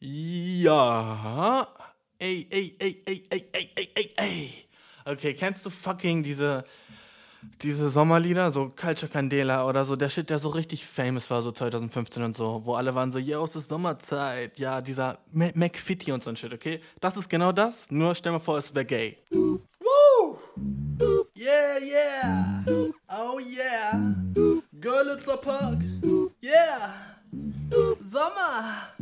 Ja. Ey, ey, ey, ey, ey, ey, ey, ey, ey. Okay, kennst du fucking diese, diese Sommerlieder, so Culture Candela oder so, der Shit, der so richtig famous war, so 2015 und so, wo alle waren so, yo, es ist Sommerzeit. Ja, dieser McFitty und so ein Shit, okay? Das ist genau das, nur stell mal vor, es wäre gay. Woo! Yeah, yeah! Oh yeah! Görlitzer Park! Yeah! Sommer!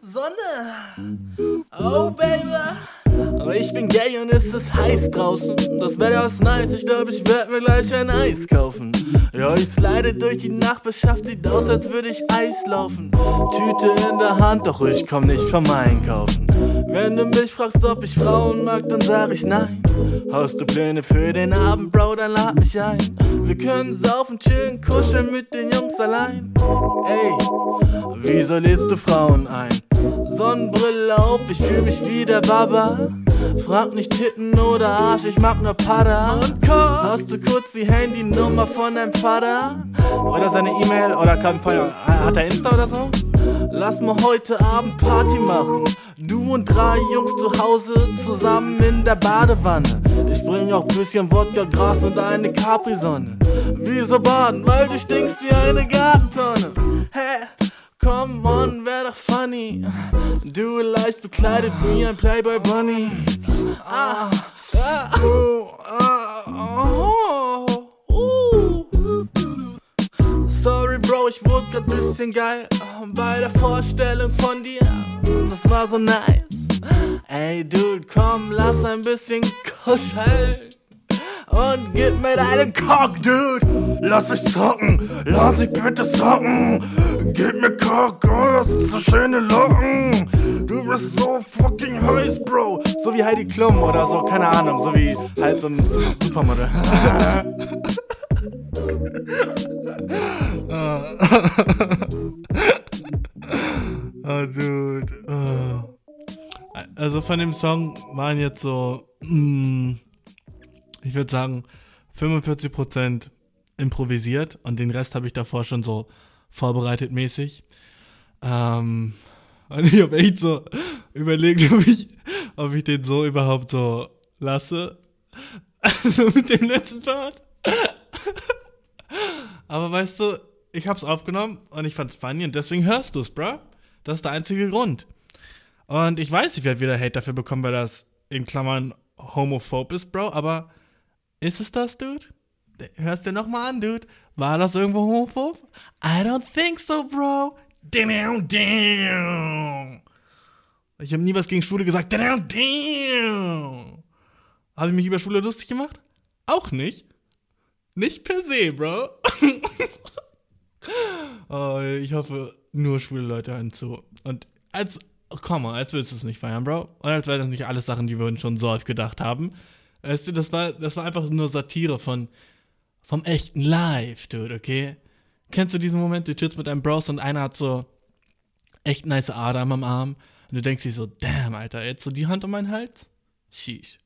Sonne! Oh, Baby! Aber ich bin gay und es ist heiß draußen. Das Wetter ist nice, ich glaube, ich werde mir gleich ein Eis kaufen. Ja, ich slide durch die Nachbarschaft, sieht aus, als würde ich Eis laufen. Tüte in der Hand, doch ich komm nicht vom Einkaufen. Wenn du mich fragst, ob ich Frauen mag, dann sag ich nein. Hast du Pläne für den Abend, Bro, dann lad mich ein. Wir können saufen, chillen, kuscheln mit den Jungs allein. Ey, wieso lädst du Frauen ein? Sonnenbrille auf, ich fühl mich wie der Baba. Frag nicht Titten oder Arsch, ich mag nur Pada. Hast du kurz die Handynummer von deinem Vater? Oder seine E-Mail oder kann Feuer? Hat er Insta oder so? Lass mal heute Abend Party machen. Du und drei Jungs zu Hause zusammen in der Badewanne. Ich bring auch bisschen Wodka, Gras und eine Capri-Sonne. Wieso baden? Weil du stinkst wie eine Gartentonne. Hä? Come on, wär doch funny. Du leicht bekleidet wie ein Playboy Bunny. Ah, ah, oh, ah, oh, oh. Sorry, Bro, ich wurde grad bisschen geil bei der Vorstellung von dir. Das war so nice. Ey, Dude, komm, lass ein bisschen kuscheln und gib mir deinen Cock, Dude. Lass mich zocken, lass mich bitte zocken. Gib mir Cock, oh, das sind so schöne Locken. Du bist so fucking heiß, Bro. So wie Heidi Klum oder so, keine Ahnung. So wie halt so ein Supermodel. oh, Dude. Oh. Also von dem Song waren jetzt so, mm, ich würde sagen, 45% improvisiert und den Rest habe ich davor schon so vorbereitet mäßig. Ähm, und ich habe echt so überlegt, ob ich, ob ich den so überhaupt so lasse. Also mit dem letzten Part. Aber weißt du, ich hab's aufgenommen und ich fand's funny und deswegen hörst du's, bruh. Das ist der einzige Grund. Und ich weiß, ich werde wieder Hate dafür bekommen, weil das in Klammern homophob ist, Bro, aber ist es das, Dude? Hörst du nochmal an, Dude? War das irgendwo homophob? I don't think so, Bro. Damn, damn. Ich habe nie was gegen Schwule gesagt. Damn, damn. Habe ich mich über Schwule lustig gemacht? Auch nicht. Nicht per se, Bro. oh, ich hoffe, nur schwule Leute hören zu. Und als, komm mal, als würdest du es nicht feiern, Bro. Und als wären das nicht alles Sachen, die wir uns schon so oft gedacht haben. Weißt du, das war, das war einfach nur Satire von, vom echten Live, dude, okay? Kennst du diesen Moment, du chillst mit deinem Bros und einer hat so echt nice Adern am Arm und du denkst dir so, damn, Alter, jetzt so die Hand um meinen Hals? Sheesh.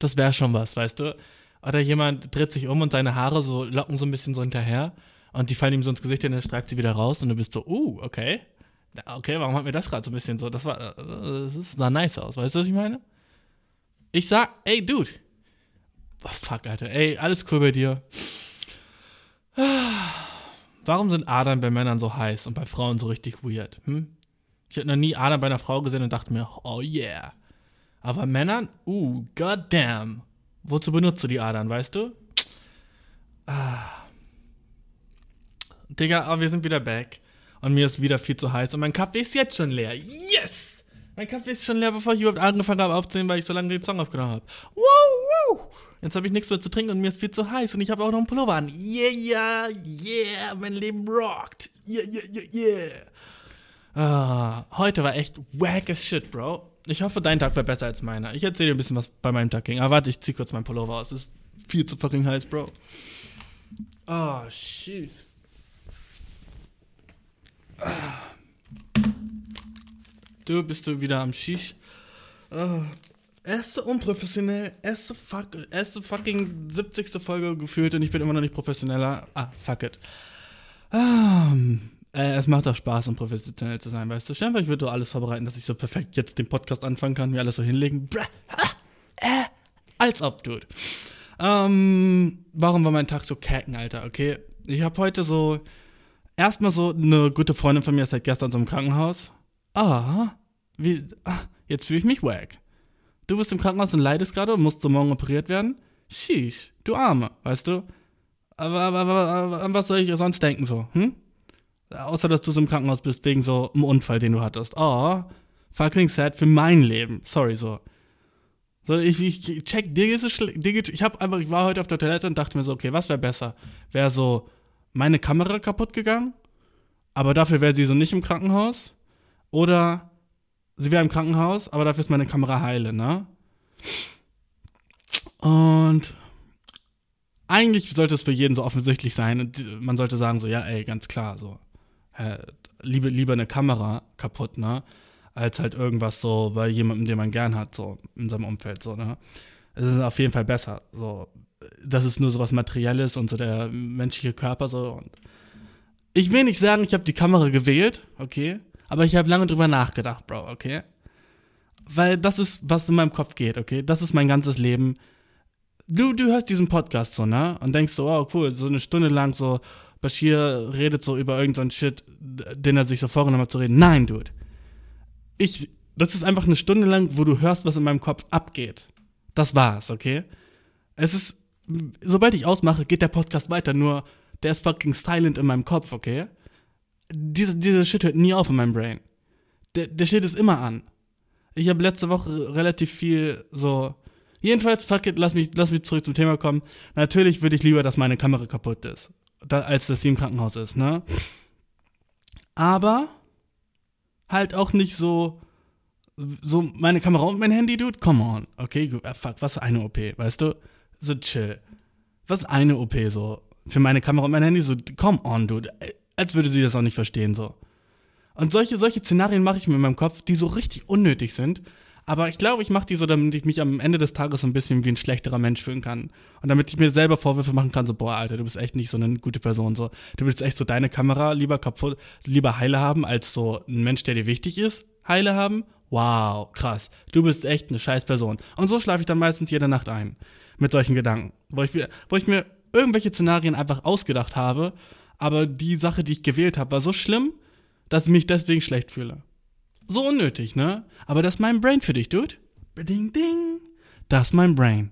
Das wäre schon was, weißt du? Oder jemand dreht sich um und seine Haare so locken so ein bisschen so hinterher und die fallen ihm so ins Gesicht und er streift sie wieder raus und du bist so, uh, okay. Okay, warum hat mir das gerade so ein bisschen so? Das war, das sah nice aus, weißt du, was ich meine? Ich sag, ey, Dude. Oh, fuck, Alter, ey, alles cool bei dir. Warum sind Adern bei Männern so heiß und bei Frauen so richtig weird? Hm? Ich hätte noch nie Adern bei einer Frau gesehen und dachte mir, oh yeah. Aber Männern, uh, goddamn. Wozu benutzt du die Adern, weißt du? Ah. Digga, aber wir sind wieder back. Und mir ist wieder viel zu heiß. Und mein Kaffee ist jetzt schon leer. Yes! Mein Kaffee ist schon leer, bevor ich überhaupt angefangen habe aufzunehmen, weil ich so lange den Song aufgenommen habe. Wow, wow! Jetzt habe ich nichts mehr zu trinken und mir ist viel zu heiß. Und ich habe auch noch einen Pullover an. Yeah, yeah, yeah! Mein Leben rockt. Yeah, yeah, yeah, yeah! Ah, heute war echt wack as shit, Bro. Ich hoffe, dein Tag war besser als meiner. Ich erzähle dir ein bisschen, was bei meinem Tag ging. Aber warte, ich zieh kurz meinen Pullover aus. Das ist viel zu fucking heiß, Bro. Oh, shit. Du bist du wieder am Shish. Oh, erste unprofessionell, erste, fuck, erste fucking 70. Folge gefühlt und ich bin immer noch nicht professioneller. Ah, fuck it. Um, Äh, es macht auch Spaß, um professionell zu sein, weißt du? Stell ich würde alles vorbereiten, dass ich so perfekt jetzt den Podcast anfangen kann, mir alles so hinlegen. Bräh, ah, äh, als ob, Dude. Ähm, warum war mein Tag so kacken, Alter? Okay, ich habe heute so erstmal so eine gute Freundin von mir seit gestern so im Krankenhaus. Ah, wie, ah, jetzt fühle ich mich wack. Du bist im Krankenhaus und leidest gerade und musst so morgen operiert werden? Sheesh, du Arme, weißt du? Aber, aber, aber, aber an was soll ich sonst denken so, hm? Außer, dass du so im Krankenhaus bist wegen so einem Unfall, den du hattest. Oh, fucking sad für mein Leben. Sorry, so. So, ich, ich check, dir ist es schlecht. Ich ich war heute auf der Toilette und dachte mir so, okay, was wäre besser? Wäre so meine Kamera kaputt gegangen, aber dafür wäre sie so nicht im Krankenhaus? Oder sie wäre im Krankenhaus, aber dafür ist meine Kamera heile, ne? Und eigentlich sollte es für jeden so offensichtlich sein. Man sollte sagen, so, ja, ey, ganz klar, so. Äh, lieber, lieber eine Kamera kaputt, ne? Als halt irgendwas so bei jemandem, den man gern hat, so in seinem Umfeld, so, ne? Es ist auf jeden Fall besser. So, das ist nur so was Materielles und so der menschliche Körper, so. Und ich will nicht sagen, ich habe die Kamera gewählt, okay? Aber ich habe lange drüber nachgedacht, Bro, okay? Weil das ist, was in meinem Kopf geht, okay? Das ist mein ganzes Leben du, du hörst diesen Podcast so, ne? Und denkst so, oh cool, so eine Stunde lang so, Bashir redet so über irgendeinen Shit, den er sich so vorgenommen hat zu reden. Nein, Dude. Ich, das ist einfach eine Stunde lang, wo du hörst, was in meinem Kopf abgeht. Das war's, okay? Es ist, sobald ich ausmache, geht der Podcast weiter, nur der ist fucking silent in meinem Kopf, okay? Diese, diese Shit hört nie auf in meinem Brain. Der, der Shit ist immer an. Ich habe letzte Woche relativ viel so Jedenfalls, fuck it, lass mich, lass mich zurück zum Thema kommen. Natürlich würde ich lieber, dass meine Kamera kaputt ist, da, als dass sie im Krankenhaus ist, ne? Aber halt auch nicht so, so meine Kamera und mein Handy, dude, come on, okay, uh, fuck, was eine OP, weißt du? So chill. Was eine OP so? Für meine Kamera und mein Handy, so, come on, dude. Als würde sie das auch nicht verstehen, so. Und solche, solche Szenarien mache ich mir in meinem Kopf, die so richtig unnötig sind, aber ich glaube, ich mache die so, damit ich mich am Ende des Tages ein bisschen wie ein schlechterer Mensch fühlen kann. Und damit ich mir selber Vorwürfe machen kann, so, boah, Alter, du bist echt nicht so eine gute Person. So, du willst echt so deine Kamera lieber kaputt, lieber heile haben, als so ein Mensch, der dir wichtig ist, heile haben. Wow, krass. Du bist echt eine scheiß Person. Und so schlafe ich dann meistens jede Nacht ein. Mit solchen Gedanken. Wo ich, wo ich mir irgendwelche Szenarien einfach ausgedacht habe, aber die Sache, die ich gewählt habe, war so schlimm, dass ich mich deswegen schlecht fühle. So unnötig, ne? Aber das ist mein Brain für dich, Dude. Ding, ding. Das ist mein Brain.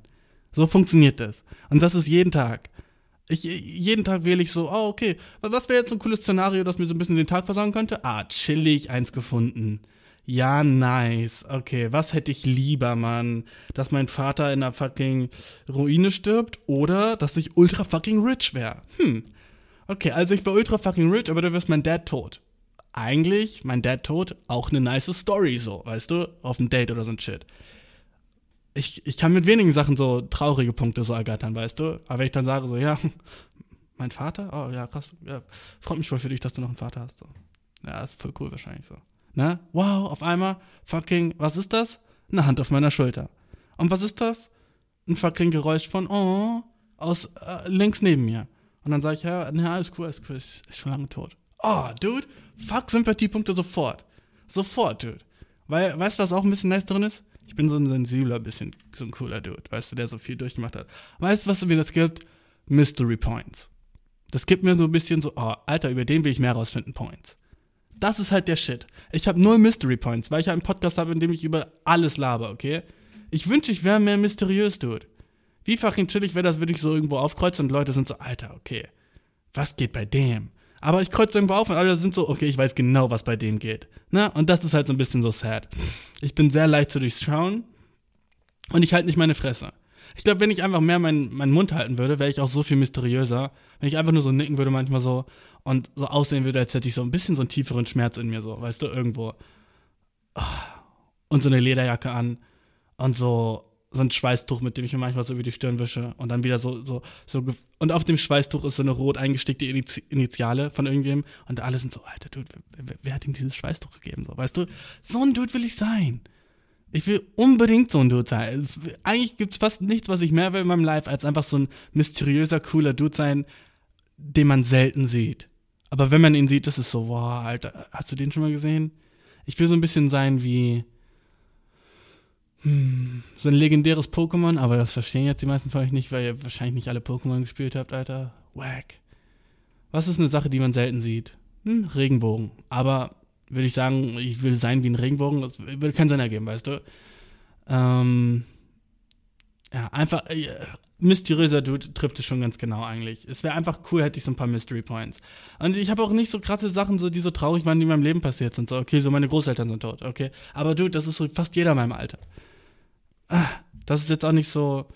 So funktioniert das. Und das ist jeden Tag. Ich, jeden Tag wähle ich so, oh, okay, was wäre jetzt ein cooles Szenario, das mir so ein bisschen den Tag versagen könnte? Ah, chillig, eins gefunden. Ja, nice. Okay, was hätte ich lieber, Mann? Dass mein Vater in einer fucking Ruine stirbt oder dass ich ultra fucking rich wäre? Hm. Okay, also ich wäre ultra fucking rich, aber du wirst mein Dad tot eigentlich, mein Dad tot, auch eine nice Story, so, weißt du, auf dem Date oder so ein Shit. Ich, ich kann mit wenigen Sachen so traurige Punkte so ergattern, weißt du? Aber wenn ich dann sage, so, ja, mein Vater, oh ja, krass, ja, freut mich voll für dich, dass du noch einen Vater hast, so. Ja, ist voll cool wahrscheinlich so. Ne? Wow, auf einmal, fucking, was ist das? Eine Hand auf meiner Schulter. Und was ist das? Ein fucking Geräusch von, oh, aus äh, links neben mir. Und dann sage ich, ja, ne, alles cool, alles cool, ist schon lange tot. Oh, Dude, fuck Sympathiepunkte sofort. Sofort, Dude. Weil, weißt du, was auch ein bisschen nice drin ist? Ich bin so ein sensibler, bisschen so ein cooler Dude, weißt du, der so viel durchgemacht hat. Weißt du, was mir das gibt? Mystery Points. Das gibt mir so ein bisschen so, oh, Alter, über den will ich mehr rausfinden, Points. Das ist halt der Shit. Ich habe null Mystery Points, weil ich einen Podcast habe, in dem ich über alles laber, okay? Ich wünsche, ich wäre mehr mysteriös, Dude. Wie fucking chillig wäre das, würde ich so irgendwo aufkreuzen und Leute sind so, Alter, okay, was geht bei dem? Aber ich kreuze irgendwo auf und alle sind so, okay, ich weiß genau, was bei denen geht. Ne? Und das ist halt so ein bisschen so sad. Ich bin sehr leicht zu durchschauen und ich halte nicht meine Fresse. Ich glaube, wenn ich einfach mehr meinen, meinen Mund halten würde, wäre ich auch so viel mysteriöser. Wenn ich einfach nur so nicken würde manchmal so und so aussehen würde, als hätte ich so ein bisschen so einen tieferen Schmerz in mir, so, weißt du, irgendwo. Und so eine Lederjacke an und so so ein Schweißtuch, mit dem ich mir manchmal so über die Stirn wische und dann wieder so, so, so, und auf dem Schweißtuch ist so eine rot eingestickte Initiale von irgendwem und alle sind so, Alter, Dude, wer, wer, hat ihm dieses Schweißtuch gegeben, so, weißt du? So ein Dude will ich sein. Ich will unbedingt so ein Dude sein. Eigentlich gibt es fast nichts, was ich mehr will in meinem Life, als einfach so ein mysteriöser, cooler Dude sein, den man selten sieht. Aber wenn man ihn sieht, ist es so, boah, Alter, hast du den schon mal gesehen? Ich will so ein bisschen sein wie hm, so ein legendäres Pokémon, aber das verstehen jetzt die meisten von euch nicht, weil ihr wahrscheinlich nicht alle Pokémon gespielt habt, Alter. Wack. Was ist eine Sache, die man selten sieht? Hm, Regenbogen. Aber würde ich sagen, ich will sein wie ein Regenbogen, das würde keinen Sinn ergeben, weißt du? Ähm, ja, einfach, äh, mysteriöser Dude trifft es schon ganz genau eigentlich. Es wäre einfach cool, hätte ich so ein paar Mystery Points. Und ich habe auch nicht so krasse Sachen, so, die so traurig waren, die in meinem Leben passiert sind. So, okay, so meine Großeltern sind tot, okay. Aber Dude, das ist so fast jeder in meinem Alter. Das ist jetzt auch nicht so,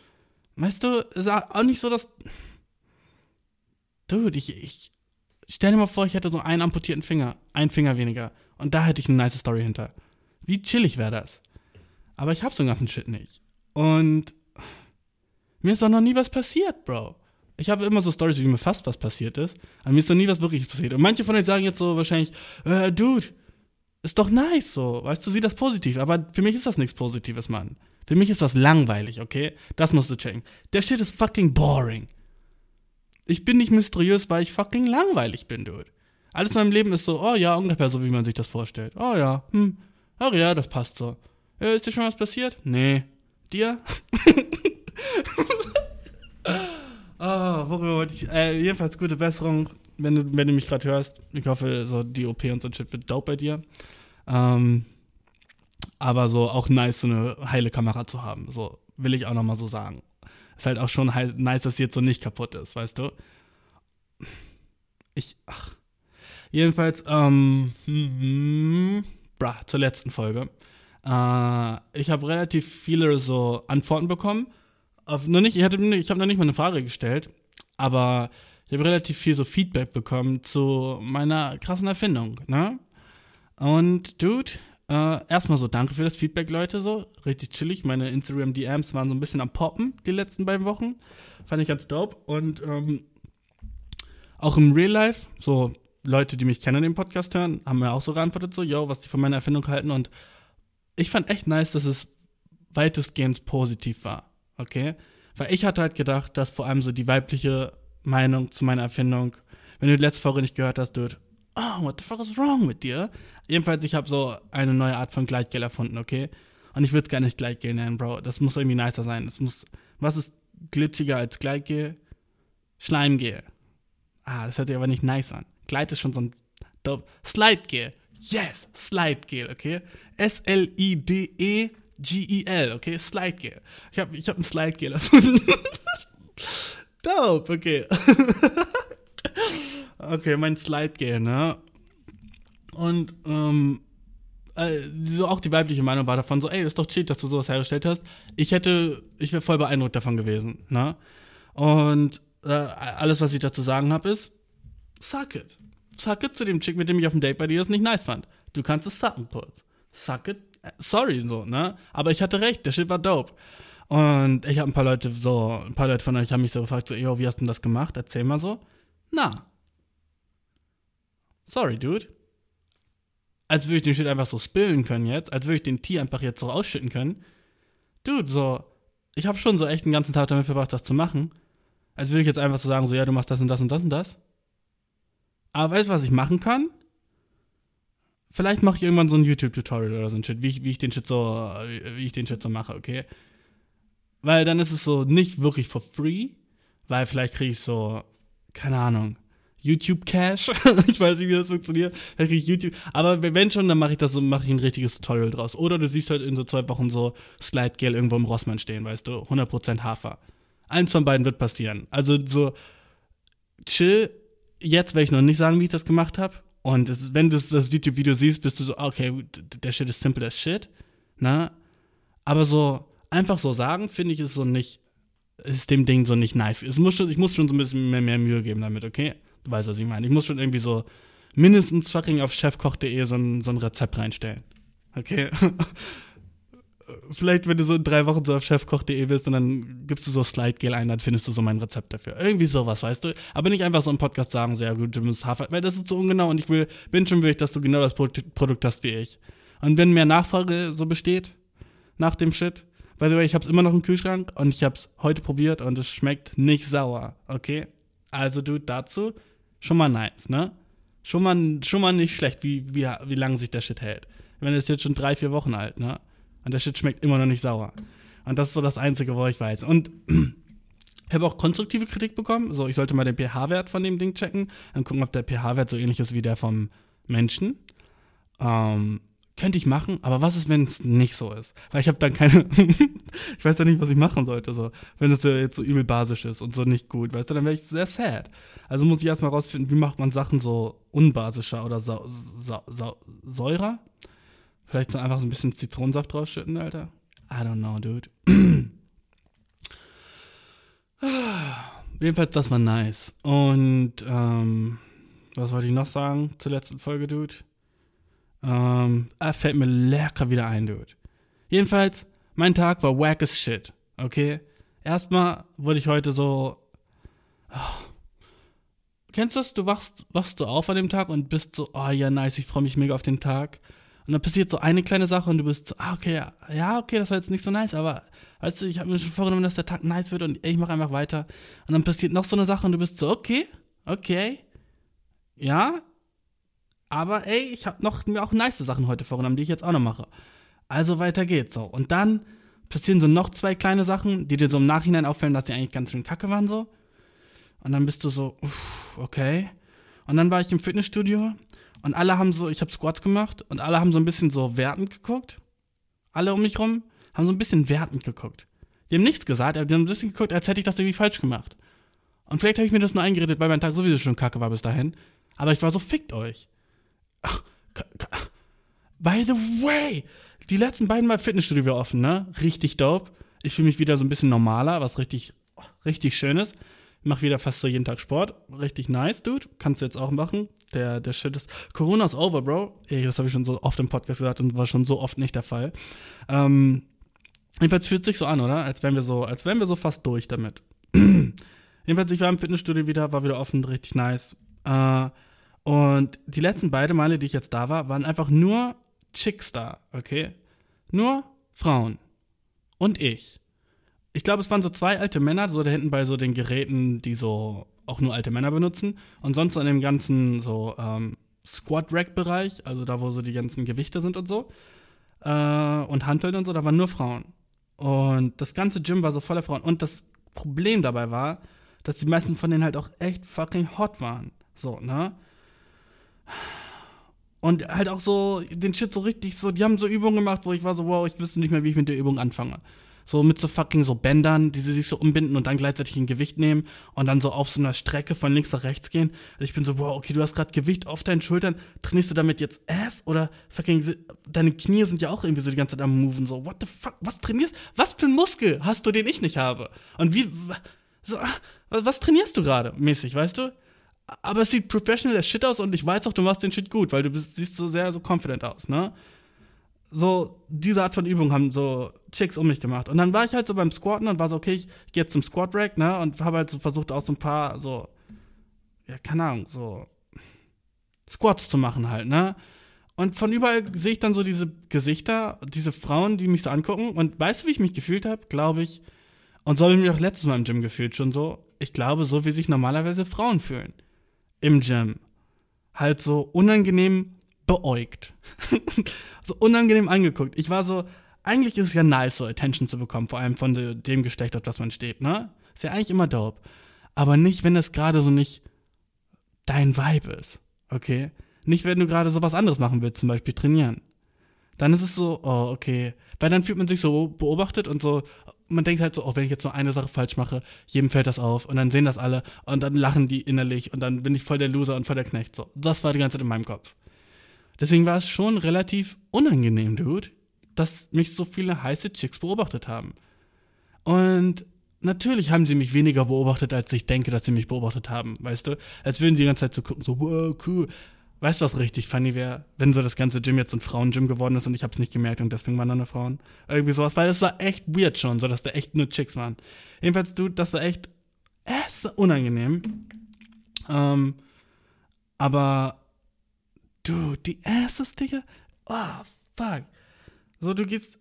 weißt du, ist auch nicht so, dass. Dude, ich, ich stell dir mal vor, ich hätte so einen amputierten Finger, einen Finger weniger. Und da hätte ich eine nice Story hinter. Wie chillig wäre das? Aber ich hab so einen ganzen Shit nicht. Und mir ist doch noch nie was passiert, Bro. Ich habe immer so Stories, wie mir fast was passiert ist, aber mir ist noch nie was wirklich passiert. Und manche von euch sagen jetzt so wahrscheinlich, äh, Dude, ist doch nice so, weißt du, sieh das positiv. Aber für mich ist das nichts Positives, Mann. Für mich ist das langweilig, okay? Das musst du checken. Der Shit ist fucking boring. Ich bin nicht mysteriös, weil ich fucking langweilig bin, Dude. Alles in meinem Leben ist so, oh ja, ungefähr so, wie man sich das vorstellt. Oh ja, hm, ach ja, das passt so. Äh, ist dir schon was passiert? Nee. Dir? oh, worüber wollte ich. Äh, jedenfalls gute Besserung, wenn du, wenn du mich gerade hörst. Ich hoffe, so die OP und so ein Shit wird dope bei dir. Ähm, aber so auch nice, so eine heile Kamera zu haben. So will ich auch nochmal so sagen. Ist halt auch schon nice, dass sie jetzt so nicht kaputt ist, weißt du? Ich. Ach. Jedenfalls, ähm. Hm, bra, zur letzten Folge. Äh, ich habe relativ viele so Antworten bekommen auf, noch nicht, ich, hatte, ich habe noch nicht mal eine Frage gestellt, aber ich habe relativ viel so Feedback bekommen zu meiner krassen Erfindung, ne? Und Dude, äh, erstmal so, danke für das Feedback, Leute, so. Richtig chillig. Meine Instagram-DMs waren so ein bisschen am Poppen die letzten beiden Wochen. Fand ich ganz dope. Und ähm, auch im Real Life, so Leute, die mich kennen, den Podcast hören, haben mir auch so geantwortet, so, yo, was die von meiner Erfindung halten. Und ich fand echt nice, dass es weitestgehend positiv war. Okay? Weil ich hatte halt gedacht, dass vor allem so die weibliche Meinung zu meiner Erfindung, wenn du die letzte Folge nicht gehört hast, dude, oh, what the fuck is wrong mit dir? Jedenfalls, ich habe so eine neue Art von Gleitgel erfunden, okay? Und ich würde es gar nicht Gleitgel nennen, Bro. Das muss irgendwie nicer sein. Es muss, was ist glitschiger als Gleitgel? Schleimgel. Ah, das hört sich aber nicht nice an. Gleit ist schon so ein dope. Slidegel. Yes, Slidegel, okay? S-L-I-D-E G-E-L, okay? Slide Gel. Ich habe ich hab ein Slide Gel erfunden. Dope, okay. okay, mein Slide Gel, ne? Und, ähm, äh, so auch die weibliche Meinung war davon so, ey, ist doch cheat, dass du sowas hergestellt hast. Ich hätte, ich wäre voll beeindruckt davon gewesen, ne? Und äh, alles, was ich dazu sagen habe, ist, suck it. Suck it zu dem Chick, mit dem ich auf dem Date bei dir das nicht nice fand. Du kannst es sucken kurz. Suck it sorry, so, ne? Aber ich hatte recht, der Shit war dope. Und ich habe ein paar Leute so, ein paar Leute von euch haben mich so gefragt, so, yo, wie hast du denn das gemacht? Erzähl mal so. Na. Sorry, dude. Als würde ich den Shit einfach so spillen können jetzt, als würde ich den Tee einfach jetzt so ausschütten können. Dude, so, ich habe schon so echt den ganzen Tag damit verbracht, das zu machen. Als würde ich jetzt einfach so sagen, so, ja, du machst das und das und das und das. Aber weißt du, was ich machen kann? vielleicht mache ich irgendwann so ein YouTube-Tutorial oder so ein Shit, wie ich, wie ich den Shit so, wie ich den Shit so mache, okay? Weil dann ist es so nicht wirklich for free, weil vielleicht kriege ich so, keine Ahnung, YouTube Cash. ich weiß nicht, wie das funktioniert. Ich YouTube. Aber wenn schon, dann mache ich das so, mache ich ein richtiges Tutorial draus. Oder du siehst halt in so zwei Wochen so Slide Gel irgendwo im Rossmann stehen, weißt du? 100% Hafer. Eins von beiden wird passieren. Also so chill. Jetzt werde ich noch nicht sagen, wie ich das gemacht habe. Und ist, wenn du das YouTube-Video siehst, bist du so, okay, der Shit ist simple as shit. Ne? Aber so, einfach so sagen, finde ich, ist so nicht, ist dem Ding so nicht nice. Es muss schon, ich muss schon so ein bisschen mehr, mehr Mühe geben damit, okay? Du weißt, was ich meine. Ich muss schon irgendwie so mindestens fucking auf chefkoch.de so ein, so ein Rezept reinstellen. Okay? vielleicht, wenn du so in drei Wochen so auf chefkoch.de bist und dann gibst du so Slidegel ein, dann findest du so mein Rezept dafür. Irgendwie sowas, weißt du? Aber nicht einfach so im Podcast sagen, so, ja gut, du musst Hafer, weil das ist so ungenau und ich will, bin schon will dass du genau das Produkt hast wie ich. Und wenn mehr Nachfrage so besteht, nach dem Shit, by the way, ich hab's immer noch im Kühlschrank und ich hab's heute probiert und es schmeckt nicht sauer, okay? Also du dazu schon mal nice, ne? Schon mal, schon mal nicht schlecht, wie, wie, wie lange sich der Shit hält. Ich meine, ist jetzt schon drei, vier Wochen alt, ne? Und der Shit schmeckt immer noch nicht sauer. Und das ist so das Einzige, wo ich weiß. Und ich habe auch konstruktive Kritik bekommen. So, ich sollte mal den pH-Wert von dem Ding checken. Dann gucken, ob der pH-Wert so ähnlich ist wie der vom Menschen. Ähm, könnte ich machen, aber was ist, wenn es nicht so ist? Weil ich habe dann keine, ich weiß ja nicht, was ich machen sollte, so, wenn es ja jetzt so übel basisch ist und so nicht gut, weißt du, dann wäre ich sehr sad. Also muss ich erstmal rausfinden, wie macht man Sachen so unbasischer oder sa sa sa säurer? Vielleicht so einfach so ein bisschen Zitronensaft draufschütten, Alter? I don't know, dude. Jedenfalls, das war nice. Und, ähm, was wollte ich noch sagen zur letzten Folge, Dude? Ähm, fällt mir lecker wieder ein, Dude. Jedenfalls, mein Tag war wack as shit, okay? Erstmal wurde ich heute so. Oh, kennst du das? Du wachst, wachst du auf an dem Tag und bist so, oh ja, nice, ich freue mich mega auf den Tag. Und dann passiert so eine kleine Sache und du bist so, ah, okay, ja, okay, das war jetzt nicht so nice, aber weißt du, ich habe mir schon vorgenommen, dass der Tag nice wird und ich mache einfach weiter. Und dann passiert noch so eine Sache und du bist so, okay, okay, ja, aber ey, ich habe noch mir auch nice Sachen heute vorgenommen, die ich jetzt auch noch mache. Also weiter geht's so. Und dann passieren so noch zwei kleine Sachen, die dir so im Nachhinein auffallen, dass sie eigentlich ganz schön kacke waren so. Und dann bist du so, uff, okay. Und dann war ich im Fitnessstudio und alle haben so, ich habe Squats gemacht und alle haben so ein bisschen so wertend geguckt. Alle um mich rum haben so ein bisschen wertend geguckt. Die haben nichts gesagt, aber die haben ein bisschen geguckt, als hätte ich das irgendwie falsch gemacht. Und vielleicht habe ich mir das nur eingeredet, weil mein Tag sowieso schon kacke war bis dahin. Aber ich war so, fickt euch. By the way, die letzten beiden Mal Fitnessstudio wieder offen, ne? Richtig dope. Ich fühle mich wieder so ein bisschen normaler, was richtig, richtig schön ist. Ich mache wieder fast so jeden Tag Sport. Richtig nice, Dude. Kannst du jetzt auch machen. Der, der Shit ist. Corona's over, Bro. Ey, das habe ich schon so oft im Podcast gesagt und war schon so oft nicht der Fall. Ähm, jedenfalls fühlt sich so an, oder? Als wären wir so, als wären wir so fast durch damit. jedenfalls, ich war im Fitnessstudio wieder, war wieder offen, richtig nice. Äh, und die letzten beiden Male, die ich jetzt da war, waren einfach nur Chicks da, okay? Nur Frauen. Und ich. Ich glaube, es waren so zwei alte Männer, so da hinten bei so den Geräten, die so auch nur alte Männer benutzen. Und sonst an dem ganzen so ähm, Squat-Rack-Bereich, also da, wo so die ganzen Gewichte sind und so. Äh, und Hanteln und so, da waren nur Frauen. Und das ganze Gym war so voller Frauen. Und das Problem dabei war, dass die meisten von denen halt auch echt fucking hot waren. So, ne? Und halt auch so den Shit so richtig so, die haben so Übungen gemacht, wo ich war so, wow, ich wüsste nicht mehr, wie ich mit der Übung anfange. So mit so fucking so Bändern, die sie sich so umbinden und dann gleichzeitig ein Gewicht nehmen und dann so auf so einer Strecke von links nach rechts gehen. Und ich bin so, wow, okay, du hast gerade Gewicht auf deinen Schultern, trainierst du damit jetzt Ass oder fucking, deine Knie sind ja auch irgendwie so die ganze Zeit am Moven, so, what the fuck, was trainierst, was für ein Muskel hast du, den ich nicht habe? Und wie, so, was trainierst du gerade mäßig, weißt du? Aber es sieht professional as shit aus und ich weiß auch, du machst den Shit gut, weil du bist, siehst so sehr so confident aus, ne? So, diese Art von Übung haben so Chicks um mich gemacht. Und dann war ich halt so beim Squatten und war so, okay, ich gehe jetzt zum Squat Rack, ne? Und habe halt so versucht, auch so ein paar, so, ja, keine Ahnung, so Squats zu machen halt, ne? Und von überall sehe ich dann so diese Gesichter, diese Frauen, die mich so angucken. Und weißt du, wie ich mich gefühlt habe? Glaube ich. Und so habe ich mich auch letztes Mal im Gym gefühlt, schon so. Ich glaube, so wie sich normalerweise Frauen fühlen im Gym halt so unangenehm beäugt. so unangenehm angeguckt. Ich war so, eigentlich ist es ja nice, so Attention zu bekommen, vor allem von dem Geschlecht, auf das man steht, ne? Ist ja eigentlich immer dope. Aber nicht, wenn es gerade so nicht dein Vibe ist, okay? Nicht, wenn du gerade so was anderes machen willst, zum Beispiel trainieren. Dann ist es so, oh, okay. Weil dann fühlt man sich so beobachtet und so, man denkt halt so, oh, wenn ich jetzt nur eine Sache falsch mache, jedem fällt das auf und dann sehen das alle und dann lachen die innerlich und dann bin ich voll der Loser und voll der Knecht. So, das war die ganze Zeit in meinem Kopf. Deswegen war es schon relativ unangenehm, Dude, dass mich so viele heiße Chicks beobachtet haben. Und natürlich haben sie mich weniger beobachtet, als ich denke, dass sie mich beobachtet haben, weißt du? Als würden sie die ganze Zeit so gucken, so, wow, cool. Weißt du, was richtig funny wäre? Wenn so das ganze Gym jetzt ein Frauengym geworden ist und ich hab's nicht gemerkt und deswegen waren da nur Frauen. Irgendwie sowas, weil das war echt weird schon, so dass da echt nur Chicks waren. Jedenfalls, du, das war echt äh, unangenehm. Ähm, aber, du, die Asses, Digga. Oh, fuck. So, du gehst,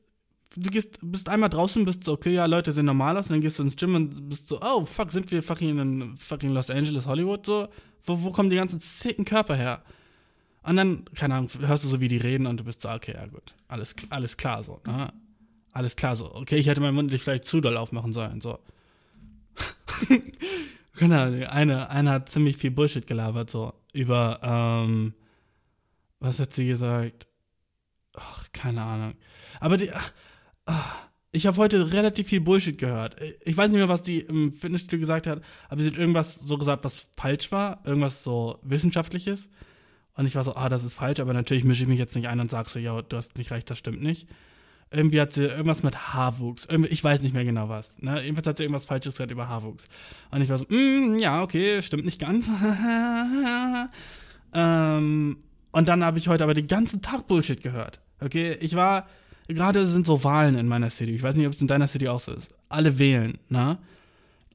du gehst, bist einmal draußen, bist so, okay, ja, Leute sehen normal aus, und dann gehst du ins Gym und bist so, oh, fuck, sind wir fucking in fucking Los Angeles, Hollywood, so? Wo, wo kommen die ganzen sicken Körper her? Und dann, keine Ahnung, hörst du so, wie die reden und du bist so, okay, ja gut, alles, alles klar so. Ne? Alles klar so. Okay, ich hätte meinen Mund nicht vielleicht zu doll aufmachen sollen, so. Ahnung, eine, eine hat ziemlich viel Bullshit gelabert, so, über, ähm, was hat sie gesagt? Ach, keine Ahnung. Aber die, ach, ach, ich habe heute relativ viel Bullshit gehört. Ich weiß nicht mehr, was die im Fitnessstudio gesagt hat, aber sie hat irgendwas so gesagt, was falsch war, irgendwas so wissenschaftliches. Und ich war so, ah, das ist falsch, aber natürlich mische ich mich jetzt nicht ein und sag so, ja, du hast nicht recht, das stimmt nicht. Irgendwie hat sie irgendwas mit Haarwuchs. Ich weiß nicht mehr genau was. Ne? Jedenfalls hat sie irgendwas Falsches gesagt über Haarwuchs. Und ich war so, mm, ja, okay, stimmt nicht ganz. ähm, und dann habe ich heute aber den ganzen Tag Bullshit gehört. Okay, ich war gerade sind so Wahlen in meiner City. Ich weiß nicht, ob es in deiner City auch so ist. Alle wählen, ne?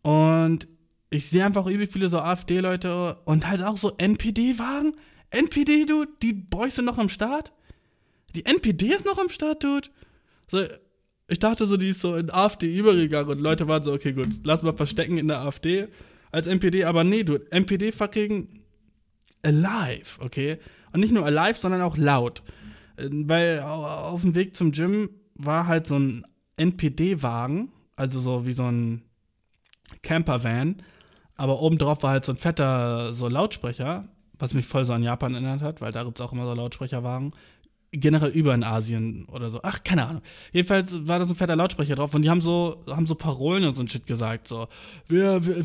Und ich sehe einfach übel viele so AfD-Leute und halt auch so NPD-Wagen. NPD, du, die Boys sind noch am Start. Die NPD ist noch am Start, dude. So, ich dachte so, die ist so in AfD übergegangen und Leute waren so, okay, gut, lass mal verstecken in der AfD als NPD, aber nee, dude, NPD fucking alive, okay? Und nicht nur alive, sondern auch laut. Weil auf dem Weg zum Gym war halt so ein NPD-Wagen, also so wie so ein Camper-Van, aber obendrauf war halt so ein fetter so Lautsprecher, was mich voll so an Japan erinnert hat, weil da gibt es auch immer so Lautsprecherwagen. Generell über in Asien oder so. Ach, keine Ahnung. Jedenfalls war da so ein fetter Lautsprecher drauf und die haben so, haben so Parolen und so ein Shit gesagt. So, wir, wir,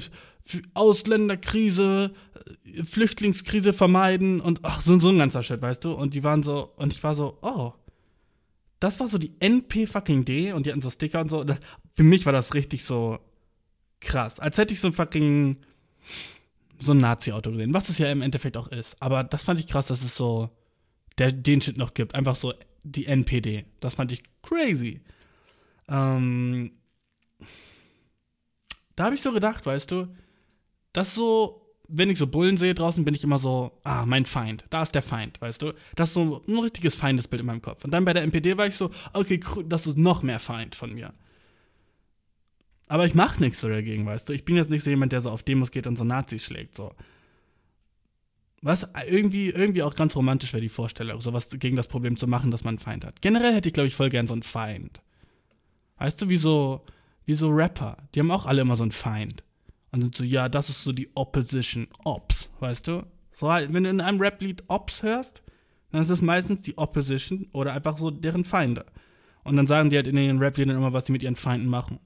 Ausländerkrise, Flüchtlingskrise vermeiden und ach, so, so ein ganzer Shit, weißt du? Und die waren so, und ich war so, oh, das war so die NP fucking D und die hatten so Sticker und so. Für mich war das richtig so krass. Als hätte ich so ein fucking, so ein Nazi-Auto gesehen, was es ja im Endeffekt auch ist. Aber das fand ich krass, dass es so der, den Shit noch gibt. Einfach so die NPD. Das fand ich crazy. Ähm, da habe ich so gedacht, weißt du, das so, wenn ich so Bullen sehe draußen, bin ich immer so, ah, mein Feind, da ist der Feind, weißt du? Das ist so ein richtiges Feindesbild in meinem Kopf. Und dann bei der NPD war ich so, okay, das ist noch mehr Feind von mir. Aber ich mache nichts dagegen, weißt du? Ich bin jetzt nicht so jemand, der so auf Demos geht und so Nazis schlägt, so. Was irgendwie, irgendwie auch ganz romantisch wäre die Vorstellung, sowas gegen das Problem zu machen, dass man einen Feind hat. Generell hätte ich, glaube ich, voll gern so einen Feind. Weißt du, wie so, wie so Rapper. Die haben auch alle immer so einen Feind. Und sind so, ja, das ist so die Opposition, Ops, weißt du? So, wenn du in einem Rap-Lied Ops hörst, dann ist das meistens die Opposition oder einfach so deren Feinde. Und dann sagen die halt in ihren Rap-Liedern immer, was sie mit ihren Feinden machen.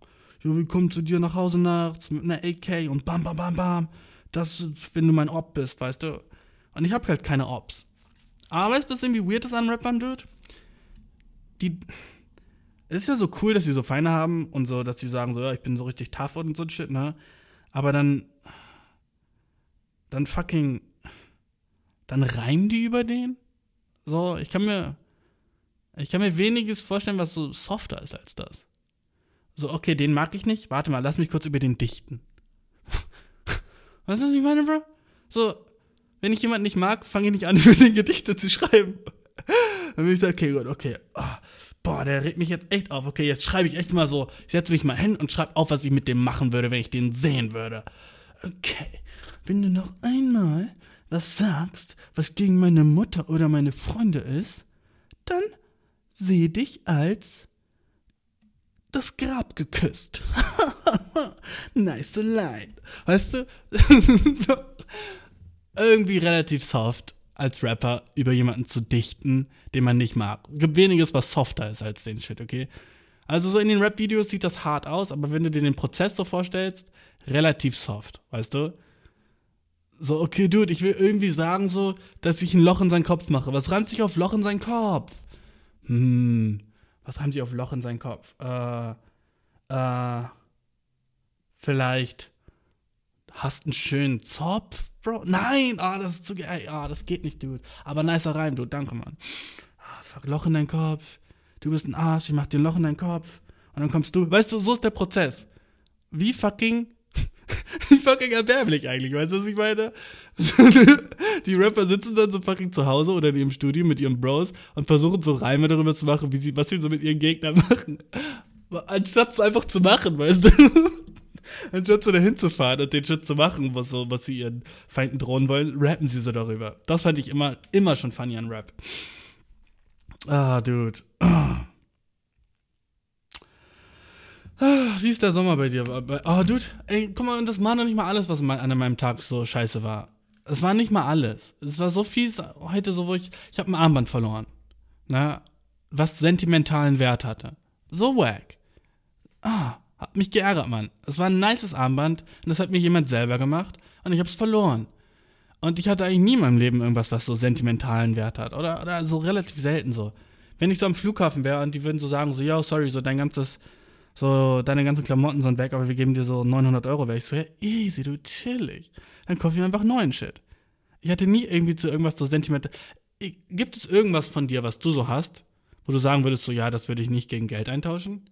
Jo, wir kommen zu dir nach Hause nachts mit einer AK und bam, bam, bam, bam. Das, wenn du mein Op bist, weißt du? Und ich hab halt keine Ops. Aber weißt du, was irgendwie weird ist an Rappern, Dude? Die. Es ist ja so cool, dass sie so Feinde haben und so, dass sie sagen so, ja, ich bin so richtig tough und so ein Shit, ne? Aber dann. Dann fucking. Dann reimen die über den? So, ich kann mir. Ich kann mir weniges vorstellen, was so softer ist als das. So, okay, den mag ich nicht. Warte mal, lass mich kurz über den dichten. weißt du, was ich meine, Bro? So, wenn ich jemanden nicht mag, fange ich nicht an, über den Gedichte zu schreiben. Dann will ich sagen, okay, gut, okay. Oh, boah, der regt mich jetzt echt auf. Okay, jetzt schreibe ich echt mal so, ich setze mich mal hin und schreibe auf, was ich mit dem machen würde, wenn ich den sehen würde. Okay, wenn du noch einmal was sagst, was gegen meine Mutter oder meine Freunde ist, dann sehe dich als das Grab geküsst. nice line. Weißt du? so, irgendwie relativ soft als Rapper über jemanden zu dichten, den man nicht mag. Gibt weniges, was softer ist als den Shit, okay? Also so in den Rap-Videos sieht das hart aus, aber wenn du dir den Prozess so vorstellst, relativ soft, weißt du? So, okay, Dude, ich will irgendwie sagen so, dass ich ein Loch in seinen Kopf mache. Was reimt sich auf Loch in seinen Kopf? Hm, was reimt sich auf Loch in seinen Kopf? Äh, äh, vielleicht hast einen schönen Zopf, Bro. Nein, ah, das ist zu geil. Ah, das geht nicht, Dude. Aber nicer Reim, Dude. Danke, Mann. Ah, Loch in deinen Kopf. Du bist ein Arsch, ich mach dir ein Loch in deinen Kopf. Und dann kommst du. Weißt du, so ist der Prozess. Wie fucking. Fucking erbärmlich eigentlich, weißt du, was ich meine? die Rapper sitzen dann so fucking zu Hause oder in ihrem Studio mit ihren Bros und versuchen so Reime darüber zu machen, wie sie, was sie so mit ihren Gegnern machen. Anstatt es einfach zu machen, weißt du? anstatt so dahin zu fahren und den Shit zu machen, was, so, was sie ihren Feinden drohen wollen, rappen sie so darüber. Das fand ich immer, immer schon funny an Rap. Ah, Dude. Ah. Wie ist der Sommer bei dir? Oh, Dude, ey, guck mal, das war noch nicht mal alles, was an meinem Tag so scheiße war. Es war nicht mal alles. Es war so viel heute so, wo ich, ich habe ein Armband verloren. Na, was sentimentalen Wert hatte. So wack. Ah, hat mich geärgert, Mann. Es war ein nices Armband und das hat mir jemand selber gemacht und ich hab's verloren. Und ich hatte eigentlich nie in meinem Leben irgendwas, was so sentimentalen Wert hat. Oder, oder so relativ selten so. Wenn ich so am Flughafen wäre und die würden so sagen, so, yo, sorry, so dein ganzes, so, deine ganzen Klamotten sind weg, aber wir geben dir so 900 Euro, wäre ich so, ja, easy, du chillig. Dann kaufe ich mir einfach neuen Shit. Ich hatte nie irgendwie zu irgendwas so sentimental. Gibt es irgendwas von dir, was du so hast, wo du sagen würdest, so, ja, das würde ich nicht gegen Geld eintauschen?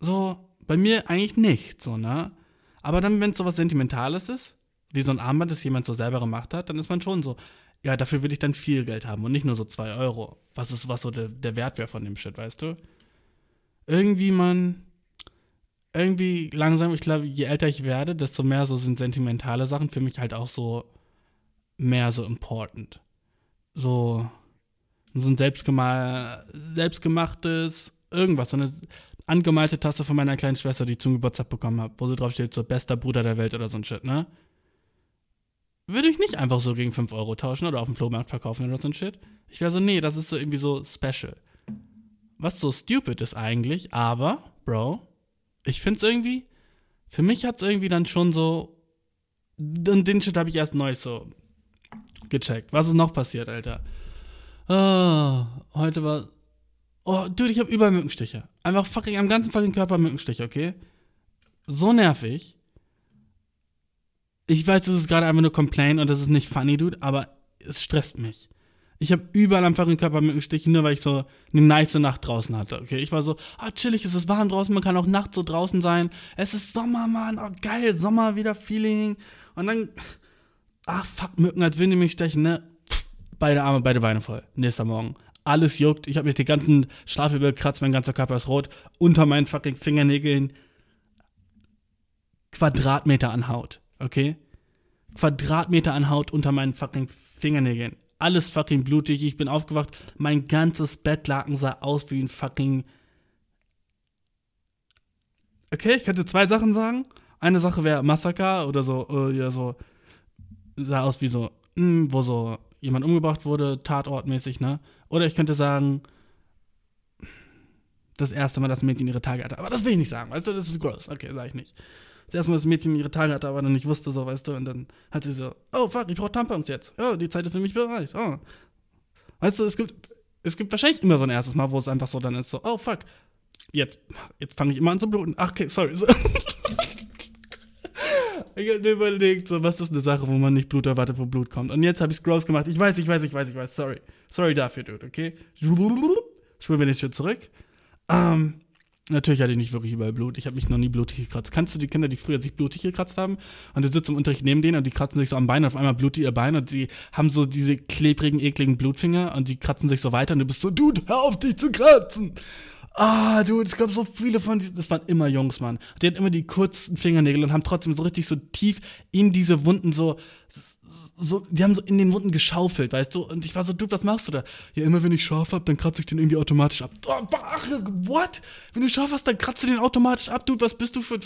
So, bei mir eigentlich nicht, so, ne? Aber dann, wenn es so was Sentimentales ist, wie so ein Armband, das jemand so selber gemacht hat, dann ist man schon so, ja, dafür würde ich dann viel Geld haben und nicht nur so zwei Euro. Was ist, was so der, der Wert wäre von dem Shit, weißt du? Irgendwie man, irgendwie langsam, ich glaube, je älter ich werde, desto mehr so sind sentimentale Sachen für mich halt auch so mehr so important. So, so ein selbstgema selbstgemachtes irgendwas, so eine angemalte Tasse von meiner kleinen Schwester, die ich zum Geburtstag bekommen habe, wo so drauf steht, so bester Bruder der Welt oder so ein Shit, ne? würde ich nicht einfach so gegen 5 Euro tauschen oder auf dem Flohmarkt verkaufen oder so ein Shit. Ich wäre so, nee, das ist so irgendwie so special. Was so stupid ist eigentlich, aber, Bro, ich find's irgendwie, für mich hat's irgendwie dann schon so, und den Shit habe ich erst neu so gecheckt. Was ist noch passiert, Alter? Oh, heute war, oh, dude, ich habe überall Mückenstiche. Einfach fucking am ganzen fucking Körper Mückenstiche, okay? So nervig. Ich weiß, das ist gerade einfach nur Complain und das ist nicht funny, Dude, aber es stresst mich. Ich habe überall am fucking Körper mit einem Stich, nur weil ich so eine nice Nacht draußen hatte. Okay, ich war so, ah, chillig, es ist warm draußen, man kann auch nachts so draußen sein. Es ist Sommer, Mann, oh geil, Sommer, wieder Feeling. Und dann, ach fuck, Mücken, als würden die mich stechen, ne? beide Arme, beide Beine voll. Nächster Morgen. Alles juckt, ich habe mich den ganzen Schlaf überkratzt, mein ganzer Körper ist rot. Unter meinen fucking Fingernägeln Quadratmeter an Haut okay? Quadratmeter an Haut unter meinen fucking Fingernägeln. Alles fucking blutig. Ich bin aufgewacht. Mein ganzes Bettlaken sah aus wie ein fucking. Okay, ich könnte zwei Sachen sagen. Eine Sache wäre Massaker oder so, äh, ja, so. Sah aus wie so, mh, hm, wo so jemand umgebracht wurde, tatortmäßig, ne? Oder ich könnte sagen, das erste Mal, dass Mädchen ihre Tage hatte. Aber das will ich nicht sagen, weißt du, das ist gross. Okay, sag ich nicht das erste Mal das Mädchen ihre Tage hatte, aber dann nicht wusste, so, weißt du, und dann hat sie so, oh fuck, ich brauche Tampons jetzt. Oh, die Zeit ist für mich bereit. Oh. Weißt du, es gibt, es gibt wahrscheinlich immer so ein erstes Mal, wo es einfach so dann ist, so, oh fuck, jetzt, jetzt fange ich immer an zu bluten. Ach, okay, sorry. So. ich habe mir überlegt, so, was ist eine Sache, wo man nicht Blut erwartet, wo Blut kommt. Und jetzt habe ich gross gemacht. Ich weiß, ich weiß, ich weiß, ich weiß, sorry. Sorry dafür, Dude, okay? Spulen wir den Shit zurück. Ähm, Natürlich hatte ich nicht wirklich überall Blut. Ich habe mich noch nie blutig gekratzt. Kannst du die Kinder, die früher sich blutig gekratzt haben und du sitzt im Unterricht neben denen und die kratzen sich so am Bein und auf einmal blutet ihr Bein und die haben so diese klebrigen, ekligen Blutfinger und die kratzen sich so weiter und du bist so, Dude, hör auf dich zu kratzen. Ah, Dude, es gab so viele von diesen, das waren immer Jungs, Mann. Die hatten immer die kurzen Fingernägel und haben trotzdem so richtig so tief in diese Wunden so, so, die haben so in den Wunden geschaufelt, weißt du? Und ich war so, Dude, was machst du da? Ja, immer wenn ich scharf hab, dann kratze ich den irgendwie automatisch ab. Oh, ach, what? Wenn du scharf hast, dann kratzt du den automatisch ab, Dude, was bist du für,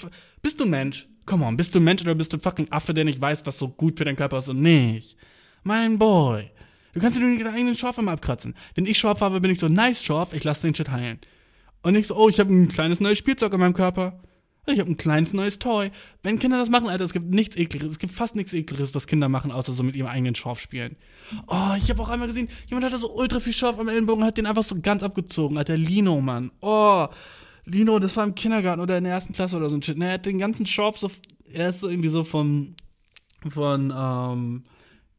bist du ein Mensch? Come on, bist du ein Mensch oder bist du ein fucking Affe, der nicht weiß, was so gut für deinen Körper ist und nicht? Mein Boy. Du kannst dir nur deinen eigenen Schorf einmal abkratzen. Wenn ich Schorf habe, bin ich so, nice Schorf, ich lass den Shit heilen. Und nicht so, oh, ich habe ein kleines neues Spielzeug in meinem Körper. Ich habe ein kleines neues Toy. Wenn Kinder das machen, Alter, es gibt nichts ekliges, es gibt fast nichts ekliges, was Kinder machen, außer so mit ihrem eigenen Schorf spielen. Oh, ich habe auch einmal gesehen, jemand hatte so ultra viel Schorf am Ellenbogen, hat den einfach so ganz abgezogen, Alter, Lino, Mann. Oh, Lino, das war im Kindergarten oder in der ersten Klasse oder so ein Shit. Ne, er hat den ganzen Schorf so, er ist so irgendwie so vom, von, ähm,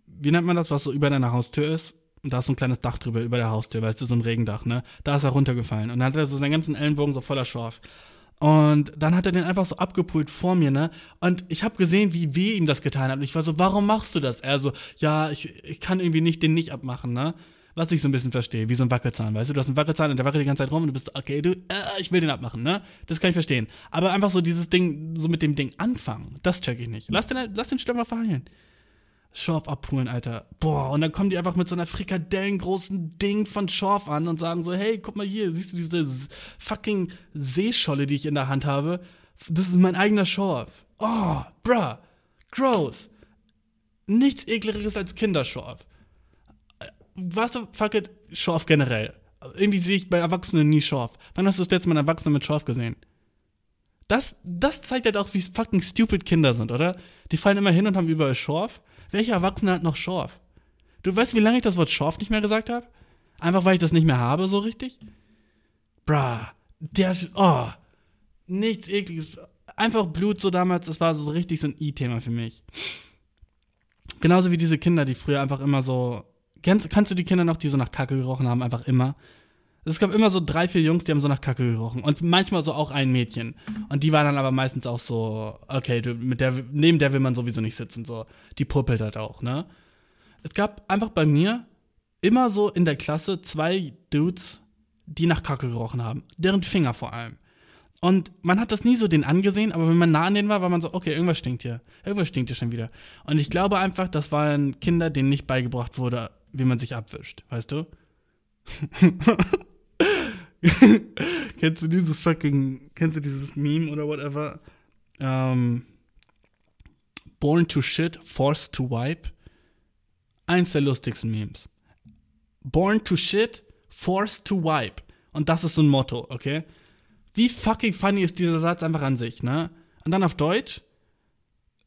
wie nennt man das, was so über deiner Haustür ist? Und da ist so ein kleines Dach drüber, über der Haustür, weißt du, so ein Regendach, ne? Da ist er runtergefallen. Und dann hat er so seinen ganzen Ellenbogen so voller Schorf. Und dann hat er den einfach so abgepult vor mir, ne? Und ich habe gesehen, wie weh ihm das getan hat. Und ich war so, warum machst du das? Er so, ja, ich, ich kann irgendwie nicht den nicht abmachen, ne? Was ich so ein bisschen verstehe, wie so ein Wackelzahn, weißt du? Du hast einen Wackelzahn und der wackelt die ganze Zeit rum und du bist, okay, du, äh, ich will den abmachen, ne? Das kann ich verstehen. Aber einfach so dieses Ding, so mit dem Ding anfangen, das check ich nicht. Lass den, lass den Stürmer verheilen. Schorf abholen, Alter. Boah, und dann kommen die einfach mit so einer frikadellengroßen Ding von Schorf an und sagen so, hey, guck mal hier, siehst du diese fucking Seescholle, die ich in der Hand habe? Das ist mein eigener Schorf. Oh, bruh, gross. Nichts ekligeres als Kinderschorf. Was du, fuck it, Schorf generell. Irgendwie sehe ich bei Erwachsenen nie Schorf. Wann hast du das letzte Mal einen Erwachsenen mit Schorf gesehen? Das, das zeigt halt auch, wie fucking stupid Kinder sind, oder? Die fallen immer hin und haben überall Schorf. Welcher Erwachsene hat noch Schorf? Du weißt, wie lange ich das Wort Schorf nicht mehr gesagt habe? Einfach weil ich das nicht mehr habe, so richtig? Bruh, der, oh, nichts ekliges. Einfach Blut so damals, das war so richtig so ein I-Thema für mich. Genauso wie diese Kinder, die früher einfach immer so. Kennst, kannst du die Kinder noch, die so nach Kacke gerochen haben, einfach immer? Es gab immer so drei, vier Jungs, die haben so nach Kacke gerochen. Und manchmal so auch ein Mädchen. Und die war dann aber meistens auch so, okay, du, mit der, neben der will man sowieso nicht sitzen, so. Die puppelt halt auch, ne? Es gab einfach bei mir immer so in der Klasse zwei Dudes, die nach Kacke gerochen haben. Deren Finger vor allem. Und man hat das nie so den angesehen, aber wenn man nah an denen war, war man so, okay, irgendwas stinkt hier. Irgendwas stinkt hier schon wieder. Und ich glaube einfach, das waren Kinder, denen nicht beigebracht wurde, wie man sich abwischt, weißt du? kennst du dieses fucking, kennst du dieses Meme oder whatever? Ähm, Born to shit, forced to wipe. Eins der lustigsten Memes. Born to shit, forced to wipe. Und das ist so ein Motto, okay? Wie fucking funny ist dieser Satz einfach an sich, ne? Und dann auf Deutsch.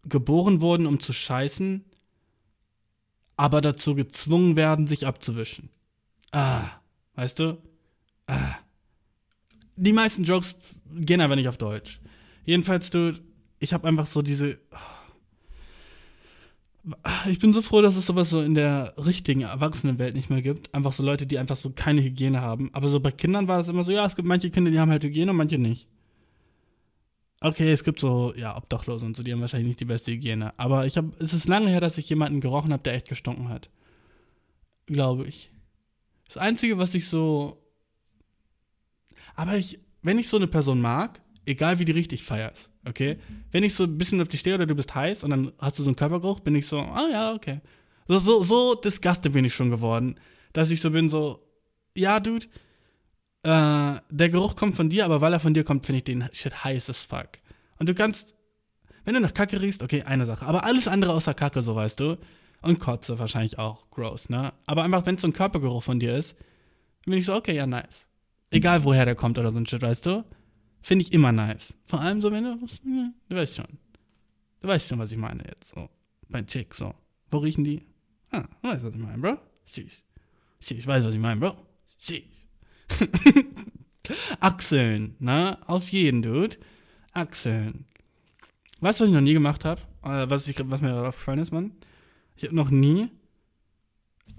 Geboren wurden, um zu scheißen, aber dazu gezwungen werden, sich abzuwischen. Ah, weißt du? Ah. Die meisten Jokes gehen aber nicht auf Deutsch. Jedenfalls, du, ich habe einfach so diese. Ich bin so froh, dass es sowas so in der richtigen Erwachsenenwelt nicht mehr gibt. Einfach so Leute, die einfach so keine Hygiene haben. Aber so bei Kindern war es immer so, ja, es gibt manche Kinder, die haben halt Hygiene und manche nicht. Okay, es gibt so, ja, Obdachlose und so, die haben wahrscheinlich nicht die beste Hygiene. Aber ich habe, es ist lange her, dass ich jemanden gerochen habe, der echt gestunken hat. Glaube ich. Das Einzige, was ich so. Aber ich, wenn ich so eine Person mag, egal wie die richtig feierst, okay? Wenn ich so ein bisschen auf dich stehe oder du bist heiß und dann hast du so einen Körpergeruch, bin ich so, ah oh, ja, okay. So, so, so disgusted bin ich schon geworden, dass ich so bin, so, ja, Dude, äh, der Geruch kommt von dir, aber weil er von dir kommt, finde ich den shit heiß as fuck. Und du kannst, wenn du nach Kacke riechst, okay, eine Sache, aber alles andere außer Kacke, so weißt du, und Kotze wahrscheinlich auch, gross, ne? Aber einfach, wenn es so ein Körpergeruch von dir ist, bin ich so, okay, ja, nice. Egal woher der kommt oder so ein Shit, weißt du? Finde ich immer nice. Vor allem so, wenn du, du weißt schon. Du weißt schon, was ich meine jetzt, so. Bei Chick, so. Wo riechen die? Ah, du weißt, was ich meine, Bro. Sheesh. Sheesh, weiß, was ich meine, Bro. Sheesh. Achseln, ne? Auf jeden, Dude. Achseln. Weißt du, was ich noch nie gemacht habe? Äh, was, was mir gerade aufgefallen ist, Mann? Ich habe noch nie.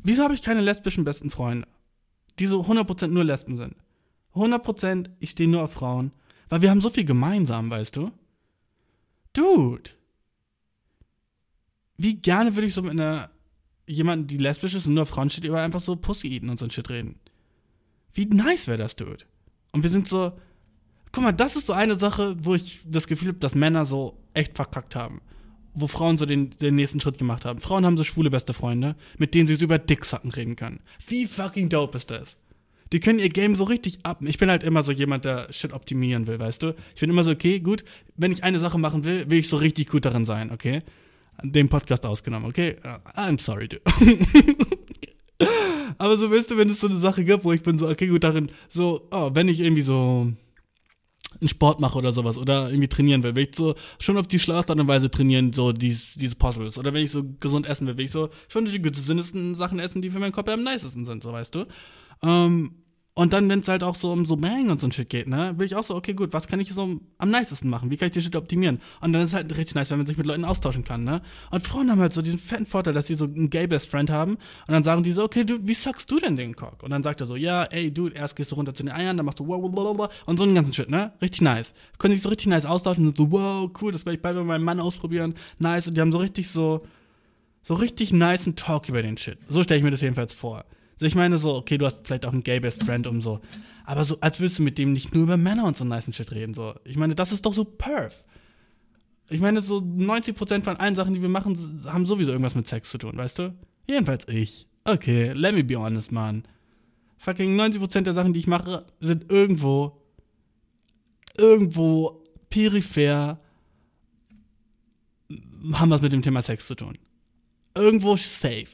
Wieso habe ich keine lesbischen besten Freunde? Die so 100% nur Lesben sind. 100% ich stehe nur auf Frauen. Weil wir haben so viel gemeinsam, weißt du? Dude. Wie gerne würde ich so mit einer jemanden, die lesbisch ist und nur auf Frauen steht, über einfach so Pussy eaten und so ein Shit reden. Wie nice wäre das, Dude? Und wir sind so. Guck mal, das ist so eine Sache, wo ich das Gefühl habe, dass Männer so echt verkackt haben. Wo Frauen so den, den nächsten Schritt gemacht haben. Frauen haben so schwule beste Freunde, mit denen sie so über Dicksacken reden können. Wie fucking dope ist das? Die können ihr Game so richtig ab. Ich bin halt immer so jemand, der Shit optimieren will, weißt du? Ich bin immer so, okay, gut, wenn ich eine Sache machen will, will ich so richtig gut darin sein, okay? Den Podcast ausgenommen, okay? Uh, I'm sorry, dude. Aber so, weißt du, wenn es so eine Sache gibt, wo ich bin so, okay, gut, darin, so, oh, wenn ich irgendwie so einen Sport mache oder sowas oder irgendwie trainieren will, will ich so schon auf die schlauste Art und Weise trainieren, so diese, diese Puzzles. Oder wenn ich so gesund essen will, will ich so schon die gesündesten Sachen essen, die für meinen Körper am nicesten sind, so weißt du. Ähm, und dann, wenn es halt auch so um so Bang und so ein Shit geht, ne, will ich auch so, okay, gut, was kann ich so am nicesten machen? Wie kann ich die Shit optimieren? Und dann ist es halt richtig nice, wenn man sich mit Leuten austauschen kann, ne? Und Frauen haben halt so diesen fetten Vorteil, dass sie so einen Gay Best Friend haben. Und dann sagen die so, okay, du, wie sagst du denn den Cock? Und dann sagt er so, ja, ey, Dude, erst gehst du runter zu den Eiern, dann machst du wow, wow, wow, und so einen ganzen Shit, ne? Richtig nice. Können sich so richtig nice austauschen und so, wow, cool, das werde ich bald bei meinem Mann ausprobieren. Nice. Und die haben so richtig so, so richtig nice Talk über den Shit. So stelle ich mir das jedenfalls vor. So, ich meine so, okay, du hast vielleicht auch einen Gay Best Friend um so. Aber so, als würdest du mit dem nicht nur über Männer und so nice Shit reden, so. Ich meine, das ist doch so perf. Ich meine, so 90% von allen Sachen, die wir machen, haben sowieso irgendwas mit Sex zu tun, weißt du? Jedenfalls ich. Okay, let me be honest, man. Fucking 90% der Sachen, die ich mache, sind irgendwo, irgendwo peripher, haben was mit dem Thema Sex zu tun. Irgendwo safe.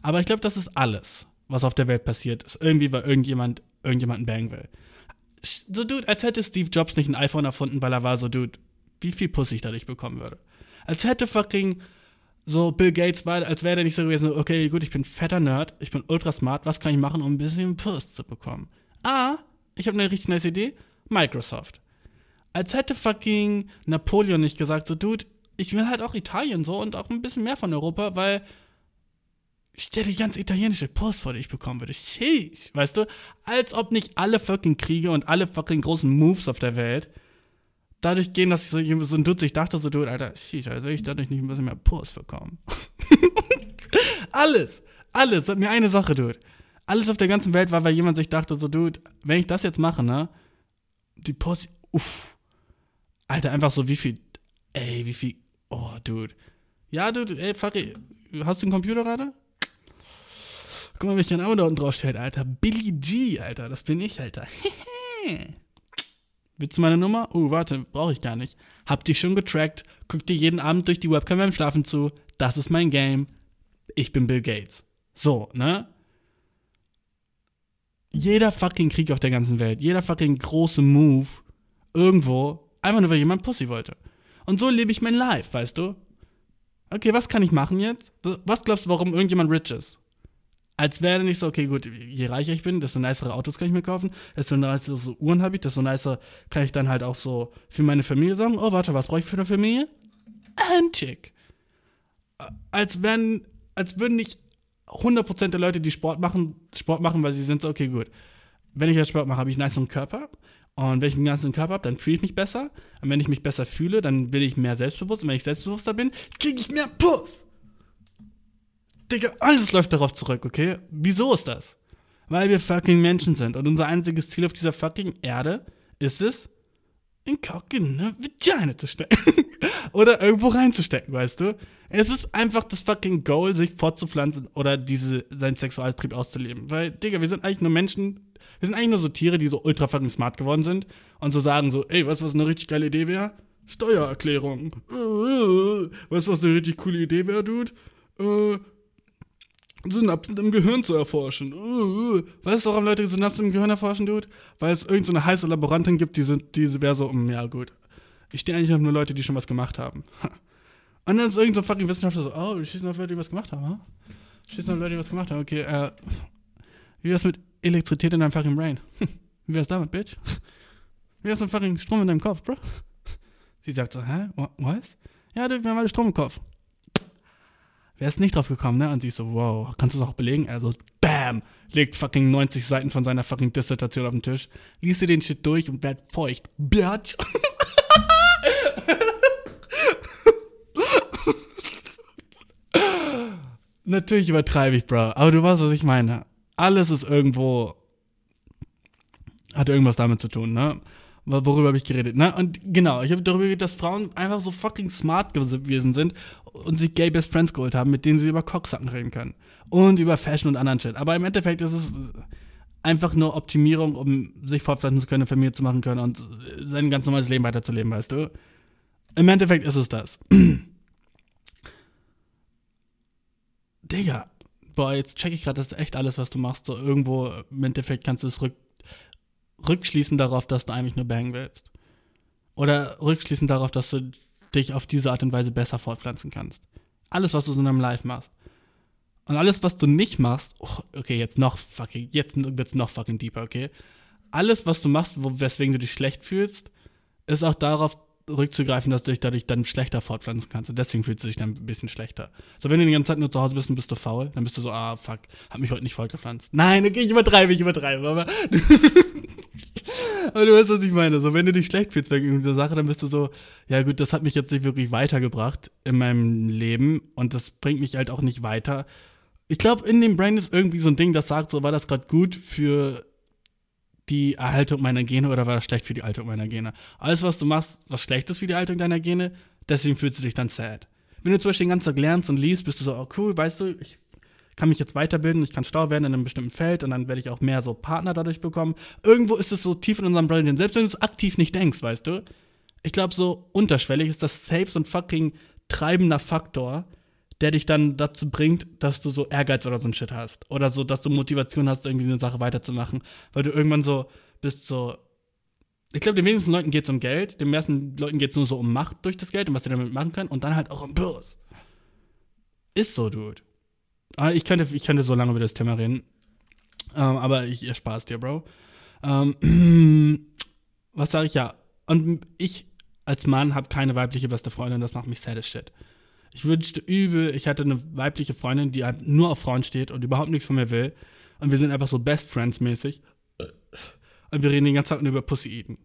Aber ich glaube, das ist alles, was auf der Welt passiert ist. Irgendwie, weil irgendjemand irgendjemanden bangen will. So, Dude, als hätte Steve Jobs nicht ein iPhone erfunden, weil er war so, Dude, wie viel Puss ich dadurch bekommen würde. Als hätte fucking so Bill Gates war, als wäre der nicht so gewesen, okay, gut, ich bin fetter Nerd, ich bin ultra smart, was kann ich machen, um ein bisschen Puss zu bekommen? Ah, ich habe eine richtig nice Idee, Microsoft. Als hätte fucking Napoleon nicht gesagt, so, Dude, ich will halt auch Italien so und auch ein bisschen mehr von Europa, weil stell dir ganz italienische Post vor, die ich bekommen würde. Sheesh, weißt du? Als ob nicht alle fucking Kriege und alle fucking großen Moves auf der Welt dadurch gehen, dass ich so, so ein Dutzend, ich dachte so, du, Alter, sheesh, als will ich dadurch nicht ein bisschen mehr Post bekommen. alles, alles, hat mir eine Sache, Dude. Alles auf der ganzen Welt war, weil jemand sich dachte so, Dude, wenn ich das jetzt mache, ne? Die Post, uff. Alter, einfach so, wie viel, ey, wie viel, oh, Dude. Ja, Dude, ey, Fari, hast du einen Computer gerade? Guck mal, dein Name da unten drauf steht, Alter. Billy G, Alter. Das bin ich, Alter. Willst du meine Nummer? Oh, warte, brauche ich gar nicht. Hab dich schon getrackt. Guck dir jeden Abend durch die Webcam beim Schlafen zu. Das ist mein Game. Ich bin Bill Gates. So, ne? Jeder fucking Krieg auf der ganzen Welt, jeder fucking große Move irgendwo, einfach nur weil jemand Pussy wollte. Und so lebe ich mein Life, weißt du? Okay, was kann ich machen jetzt? Was glaubst du, warum irgendjemand rich ist? Als wäre nicht so, okay, gut, je reicher ich bin, desto nicere Autos kann ich mir kaufen, desto nicer so Uhren habe ich, desto nicer kann ich dann halt auch so für meine Familie sagen, oh, warte, was brauche ich für eine Familie? Ein Chick. Als wären, als würden nicht 100% der Leute, die Sport machen, Sport machen, weil sie sind so, okay, gut. Wenn ich jetzt Sport mache, habe ich einen niceren Körper. Und wenn ich einen ganzen Körper habe, dann fühle ich mich besser. Und wenn ich mich besser fühle, dann bin ich mehr selbstbewusst. Und wenn ich selbstbewusster bin, kriege ich mehr Puss. Digga, alles läuft darauf zurück, okay? Wieso ist das? Weil wir fucking Menschen sind und unser einziges Ziel auf dieser fucking Erde ist es, in Cock in eine Vagina zu stecken. oder irgendwo reinzustecken, weißt du? Es ist einfach das fucking Goal, sich fortzupflanzen oder diese, seinen Sexualtrieb auszuleben. Weil, Digga, wir sind eigentlich nur Menschen, wir sind eigentlich nur so Tiere, die so ultra fucking smart geworden sind und so sagen so, ey, weißt du, was eine richtig geile Idee wäre? Steuererklärung. Weißt du, was eine richtig coole Idee wäre, Dude? Äh, Synapsen im Gehirn zu erforschen. Uh, uh. Weißt du, warum Leute Synapsen im Gehirn erforschen, Dude? Weil es irgendeine so heiße Laborantin gibt, die, die wäre so, um, ja gut. Ich stehe eigentlich auf nur Leute, die schon was gemacht haben. Und dann ist irgendein so fucking Wissenschaftler so, oh, du stehst auf Leute, die was gemacht haben, ha? Du stehst auf Leute, die was gemacht haben. Okay, äh, wie wär's mit Elektrizität in deinem fucking Brain? Wie wär's damit, Bitch? Wie wär's mit fucking Strom in deinem Kopf, Bro? Sie sagt so, hä? Was? Ja, du, wir haben alle Strom im Kopf. Wer ist nicht drauf gekommen, ne? Und sie so, wow, kannst du das auch belegen? Also, bam, legt fucking 90 Seiten von seiner fucking Dissertation auf den Tisch, liest dir den Shit durch und werd feucht. Bitch. Natürlich übertreibe ich, Bro. Aber du weißt, was ich meine. Alles ist irgendwo, hat irgendwas damit zu tun, ne? Worüber habe ich geredet, ne? Und genau, ich habe darüber geredet, dass Frauen einfach so fucking smart gewesen sind und sich Gay Best Friends geholt haben, mit denen sie über Cocksacken reden können. Und über Fashion und anderen Shit. Aber im Endeffekt ist es einfach nur Optimierung, um sich fortpflanzen zu können, Familie zu machen können und sein ganz normales Leben weiterzuleben, weißt du? Im Endeffekt ist es das. Digga, boah, jetzt check ich gerade, das ist echt alles, was du machst. So irgendwo im Endeffekt kannst du es rück, rückschließen darauf, dass du eigentlich nur bangen willst. Oder rückschließen darauf, dass du dich auf diese Art und Weise besser fortpflanzen kannst. Alles, was du so in deinem Life machst. Und alles, was du nicht machst, oh, okay, jetzt noch fucking, jetzt wird's noch fucking deeper, okay? Alles, was du machst, wo, weswegen du dich schlecht fühlst, ist auch darauf rückzugreifen, dass du dich dadurch dann schlechter fortpflanzen kannst. Und deswegen fühlst du dich dann ein bisschen schlechter. So, wenn du die ganze Zeit nur zu Hause bist und bist du faul, dann bist du so, ah, fuck, hab mich heute nicht fortgepflanzt. Nein, okay, ich übertreibe, ich übertreibe, aber. aber du weißt, was ich meine. So, wenn du dich schlecht fühlst wegen der Sache, dann bist du so, ja gut, das hat mich jetzt nicht wirklich weitergebracht in meinem Leben und das bringt mich halt auch nicht weiter. Ich glaube, in dem Brain ist irgendwie so ein Ding, das sagt, so war das gerade gut für die Erhaltung meiner Gene oder war das schlecht für die Erhaltung meiner Gene? Alles, was du machst, was schlecht ist für die Erhaltung deiner Gene, deswegen fühlst du dich dann sad. Wenn du zum Beispiel den ganzen Tag lernst und liest, bist du so, oh cool, weißt du, ich kann mich jetzt weiterbilden, ich kann schlau werden in einem bestimmten Feld und dann werde ich auch mehr so Partner dadurch bekommen. Irgendwo ist es so tief in unserem Brain, selbst wenn du es aktiv nicht denkst, weißt du. Ich glaube, so unterschwellig ist das safe so ein fucking treibender Faktor, der dich dann dazu bringt, dass du so Ehrgeiz oder so ein Shit hast. Oder so, dass du Motivation hast, irgendwie eine Sache weiterzumachen. Weil du irgendwann so bist so. Ich glaube, den wenigsten Leuten geht es um Geld, den meisten Leuten geht es nur so um Macht durch das Geld und was sie damit machen können und dann halt auch um Börs. Ist so, Dude. Ah, ich könnte, ich könnte so lange über das Thema reden. Ähm, aber ich erspare es dir, Bro. Ähm, was sage ich ja? Und ich als Mann habe keine weibliche beste Freundin, das macht mich sad as shit. Ich wünschte übel, ich hatte eine weibliche Freundin, die halt nur auf Frauen steht und überhaupt nichts von mir will. Und wir sind einfach so Best Friends mäßig. Und wir reden den ganzen Tag nur über Pussy eaten.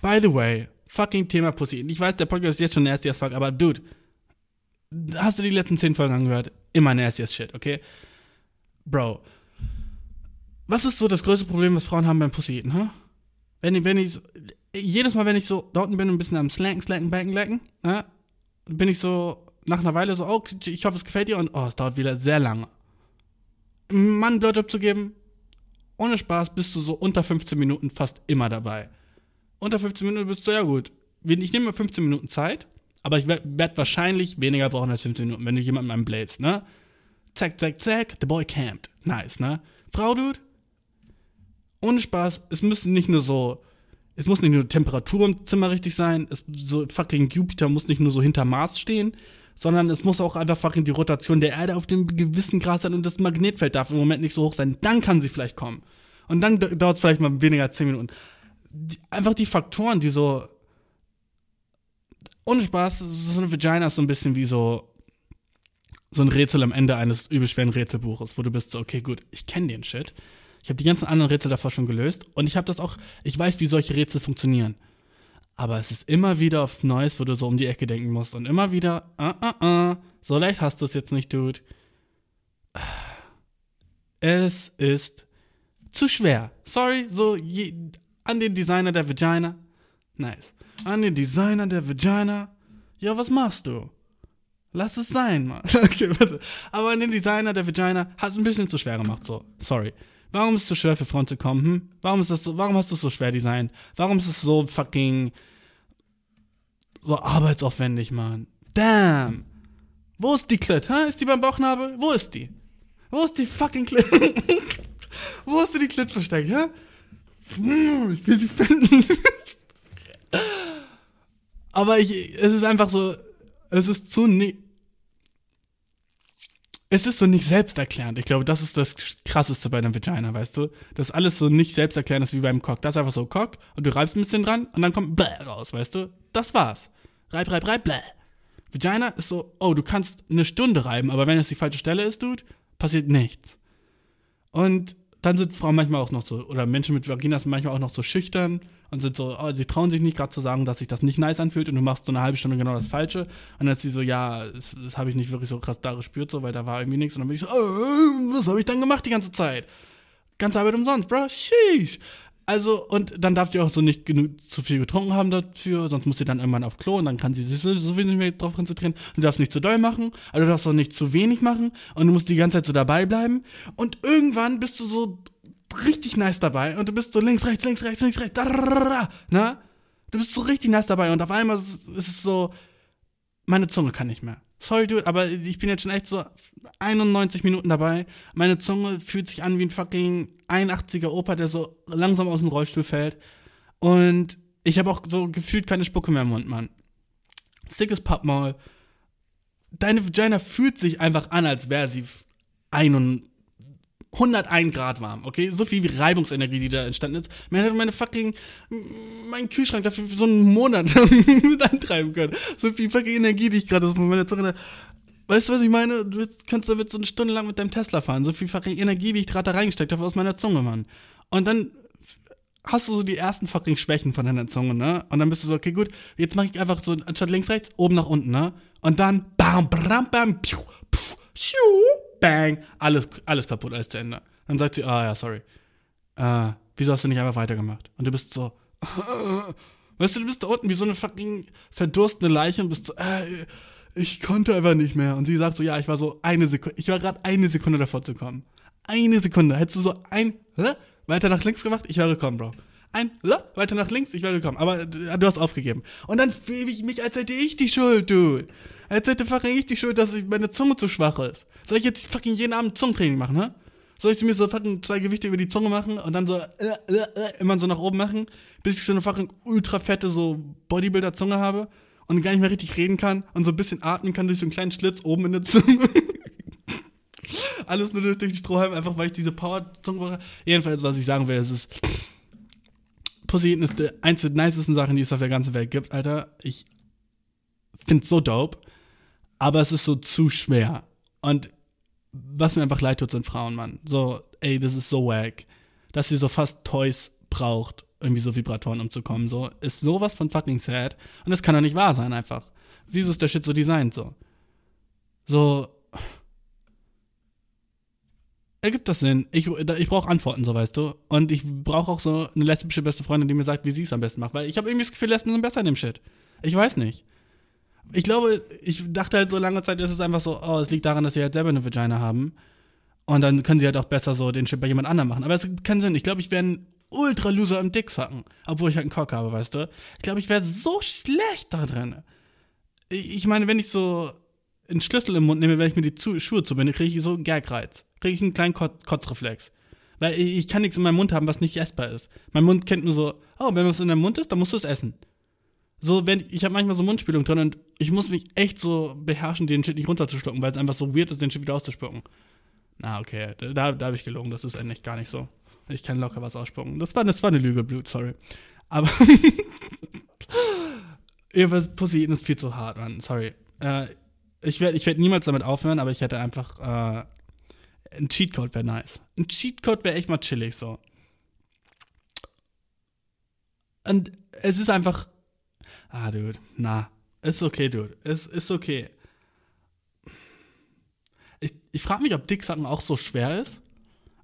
By the way, fucking Thema Pussy eaten. Ich weiß, der Podcast ist jetzt schon nasty as fuck, aber dude, hast du die letzten zehn Folgen angehört? Immer nasty as shit, okay? Bro, was ist so das größte Problem, was Frauen haben beim Pussy eaten, huh? Wenn ich, wenn ich, jedes Mal, wenn ich so dort bin und ein bisschen am Slanken, Slanken, Backen, Lecken, ne, bin ich so nach einer Weile so, oh, ich hoffe, es gefällt dir und oh, es dauert wieder sehr lange. Mann Blowjob zu geben, ohne Spaß bist du so unter 15 Minuten fast immer dabei. Unter 15 Minuten bist du, ja gut, ich nehme mir 15 Minuten Zeit, aber ich werde wahrscheinlich weniger brauchen als 15 Minuten, wenn du jemanden einem bläst, ne? Zack, zack, zack, the boy camped. Nice, ne? Frau, Dude? Ohne Spaß, es müssen nicht nur so es muss nicht nur Temperatur im Zimmer richtig sein, es, so fucking Jupiter muss nicht nur so hinter Mars stehen, sondern es muss auch einfach fucking die Rotation der Erde auf dem gewissen Grad sein und das Magnetfeld darf im Moment nicht so hoch sein. Dann kann sie vielleicht kommen. Und dann dauert es vielleicht mal weniger als 10 Minuten. Die, einfach die Faktoren, die so. Ohne Spaß, so eine Vagina ist so ein bisschen wie so. So ein Rätsel am Ende eines übelschweren Rätselbuches, wo du bist so, okay, gut, ich kenne den Shit. Ich habe die ganzen anderen Rätsel davor schon gelöst und ich habe das auch, ich weiß, wie solche Rätsel funktionieren. Aber es ist immer wieder auf Neues, wo du so um die Ecke denken musst und immer wieder, ah, ah, ah, so leicht hast du es jetzt nicht, Dude. Es ist zu schwer. Sorry, so je, an den Designer der Vagina. Nice. An den Designer der Vagina. Ja, was machst du? Lass es sein, Mann. Okay, bitte. Aber an den Designer der Vagina hat es ein bisschen zu schwer gemacht, so. Sorry. Warum ist es so schwer für Frauen zu kommen? Hm? Warum ist das so, warum hast du es so schwer designt? Warum ist es so fucking so arbeitsaufwendig, Mann? Damn. Wo ist die Klit? Hä? Ist die beim Bauchnabel? Wo ist die? Wo ist die fucking Klit? Wo hast du die Klit versteckt, hä? Hm, ich will sie finden. Aber ich, es ist einfach so, es ist zu, ne es ist so nicht selbsterklärend. Ich glaube, das ist das Krasseste bei einer Vagina, weißt du? Das alles so nicht selbsterklärend ist wie beim Cock. Das ist einfach so Cock und du reibst ein bisschen dran und dann kommt bläh raus, weißt du? Das war's. Reib, reib, reib, bläh. Vagina ist so, oh, du kannst eine Stunde reiben, aber wenn es die falsche Stelle ist, Dude, passiert nichts. Und dann sind Frauen manchmal auch noch so, oder Menschen mit Vaginas manchmal auch noch so schüchtern und sind so, oh, sie trauen sich nicht gerade zu sagen, dass sich das nicht nice anfühlt und du machst so eine halbe Stunde genau das Falsche. Und dann ist sie so, ja, das, das habe ich nicht wirklich so krass da gespürt, so, weil da war irgendwie nichts. Und dann bin ich so, oh, was habe ich dann gemacht die ganze Zeit? Ganze Arbeit umsonst, bro, sheesh. Also, und dann darf sie auch so nicht genug zu viel getrunken haben dafür, sonst muss sie dann irgendwann auf Klo und dann kann sie sich so viel nicht mehr drauf konzentrieren. Du darfst nicht zu doll machen, aber du darfst auch nicht zu wenig machen und du musst die ganze Zeit so dabei bleiben. Und irgendwann bist du so richtig nice dabei und du bist so links, rechts, links, rechts, links, rechts, da, ne? Du bist so richtig nice dabei und auf einmal ist es so, meine Zunge kann nicht mehr. Sorry, dude, aber ich bin jetzt schon echt so 91 Minuten dabei. Meine Zunge fühlt sich an wie ein fucking 81er Opa, der so langsam aus dem Rollstuhl fällt. Und ich habe auch so gefühlt keine Spucke mehr im Mund, Mann. Sickes Pappmaul. Deine Vagina fühlt sich einfach an, als wäre sie 91 101 Grad warm, okay? So viel wie Reibungsenergie, die da entstanden ist. Man hätte meine fucking, meinen Kühlschrank dafür für so einen Monat mit antreiben können. So viel fucking Energie, die ich gerade von meiner Zunge Weißt du, was ich meine? Du kannst damit so eine Stunde lang mit deinem Tesla fahren. So viel fucking Energie, wie ich gerade da reingesteckt habe aus meiner Zunge, Mann. Und dann hast du so die ersten fucking Schwächen von deiner Zunge, ne? Und dann bist du so, okay, gut, jetzt mache ich einfach so, anstatt links, rechts, oben nach unten, ne? Und dann, bam, bam, bam, piu, piu, piu, bang, alles, alles kaputt, alles zu Ende. Dann sagt sie, ah ja, sorry. Äh, wieso hast du nicht einfach weitergemacht? Und du bist so, weißt du, du bist da unten wie so eine fucking verdurstende Leiche und bist so, äh, ich konnte einfach nicht mehr. Und sie sagt so, ja, ich war so eine Sekunde, ich war gerade eine Sekunde davor zu kommen. Eine Sekunde. Hättest du so ein, hä? weiter nach links gemacht, ich wäre gekommen, Bro. Ein, hä? weiter nach links, ich wäre gekommen. Aber äh, du hast aufgegeben. Und dann fühle ich mich, als hätte ich die Schuld, dude. Als hätte fucking ich die Schuld, dass meine Zunge zu schwach ist. Soll ich jetzt fucking jeden Abend Zungentraining machen, hä? Soll ich mir so fucking zwei Gewichte über die Zunge machen und dann so äh, äh, äh, immer so nach oben machen, bis ich so eine fucking ultra fette so Bodybuilder-Zunge habe und gar nicht mehr richtig reden kann und so ein bisschen atmen kann durch so einen kleinen Schlitz oben in der Zunge. Alles nur durch die Strohhalme, einfach weil ich diese Power-Zunge brauche. Jedenfalls, was ich sagen will, ist es Pussy ist die eins der nicesten Sachen, die es auf der ganzen Welt gibt, Alter. Ich find's so dope, aber es ist so zu schwer. Und was mir einfach leid tut, sind Frauen, Mann. So, ey, das ist so wack. Dass sie so fast Toys braucht, irgendwie so Vibratoren umzukommen, so, ist sowas von fucking sad. Und das kann doch nicht wahr sein, einfach. Wieso ist der Shit so designt, so? So. Ergibt das Sinn? Ich, ich brauche Antworten, so weißt du. Und ich brauche auch so eine lesbische beste Freundin, die mir sagt, wie sie es am besten macht. Weil ich habe irgendwie das Gefühl, Lesben sind besser in dem Shit. Ich weiß nicht ich glaube, ich dachte halt so lange Zeit, ist es einfach so, oh, es liegt daran, dass sie halt selber eine Vagina haben. Und dann können sie halt auch besser so den Shit bei jemand anderem machen. Aber es gibt keinen Sinn. Ich glaube, ich wäre ein Ultra-Loser im Dicksacken. Obwohl ich halt einen Cock habe, weißt du? Ich glaube, ich wäre so schlecht da drin. Ich meine, wenn ich so einen Schlüssel im Mund nehme, wenn ich mir die Schuhe zubinde, kriege ich so einen Gagreiz. Kriege ich einen kleinen Kot Kotzreflex. Weil ich kann nichts in meinem Mund haben, was nicht essbar ist. Mein Mund kennt nur so, oh, wenn was in deinem Mund ist, dann musst du es essen. So, wenn, ich habe manchmal so Mundspülung drin und ich muss mich echt so beherrschen, den Shit nicht runterzuschlucken, weil es einfach so weird ist, den Shit wieder auszuspucken. Na, okay, da, da habe ich gelogen, das ist eigentlich gar nicht so. Ich kann locker was ausspucken. Das war, das war eine Lüge, Blut, sorry. Aber, jedenfalls, Pussy ist viel zu hart, Mann, sorry. Äh, ich werde ich werd niemals damit aufhören, aber ich hätte einfach, äh, ein Cheatcode wäre nice. Ein Cheatcode wäre echt mal chillig, so. Und es ist einfach, ah, Dude, na, ist okay, Dude, es ist okay. Ich, ich frage mich, ob Dicksacken auch so schwer ist,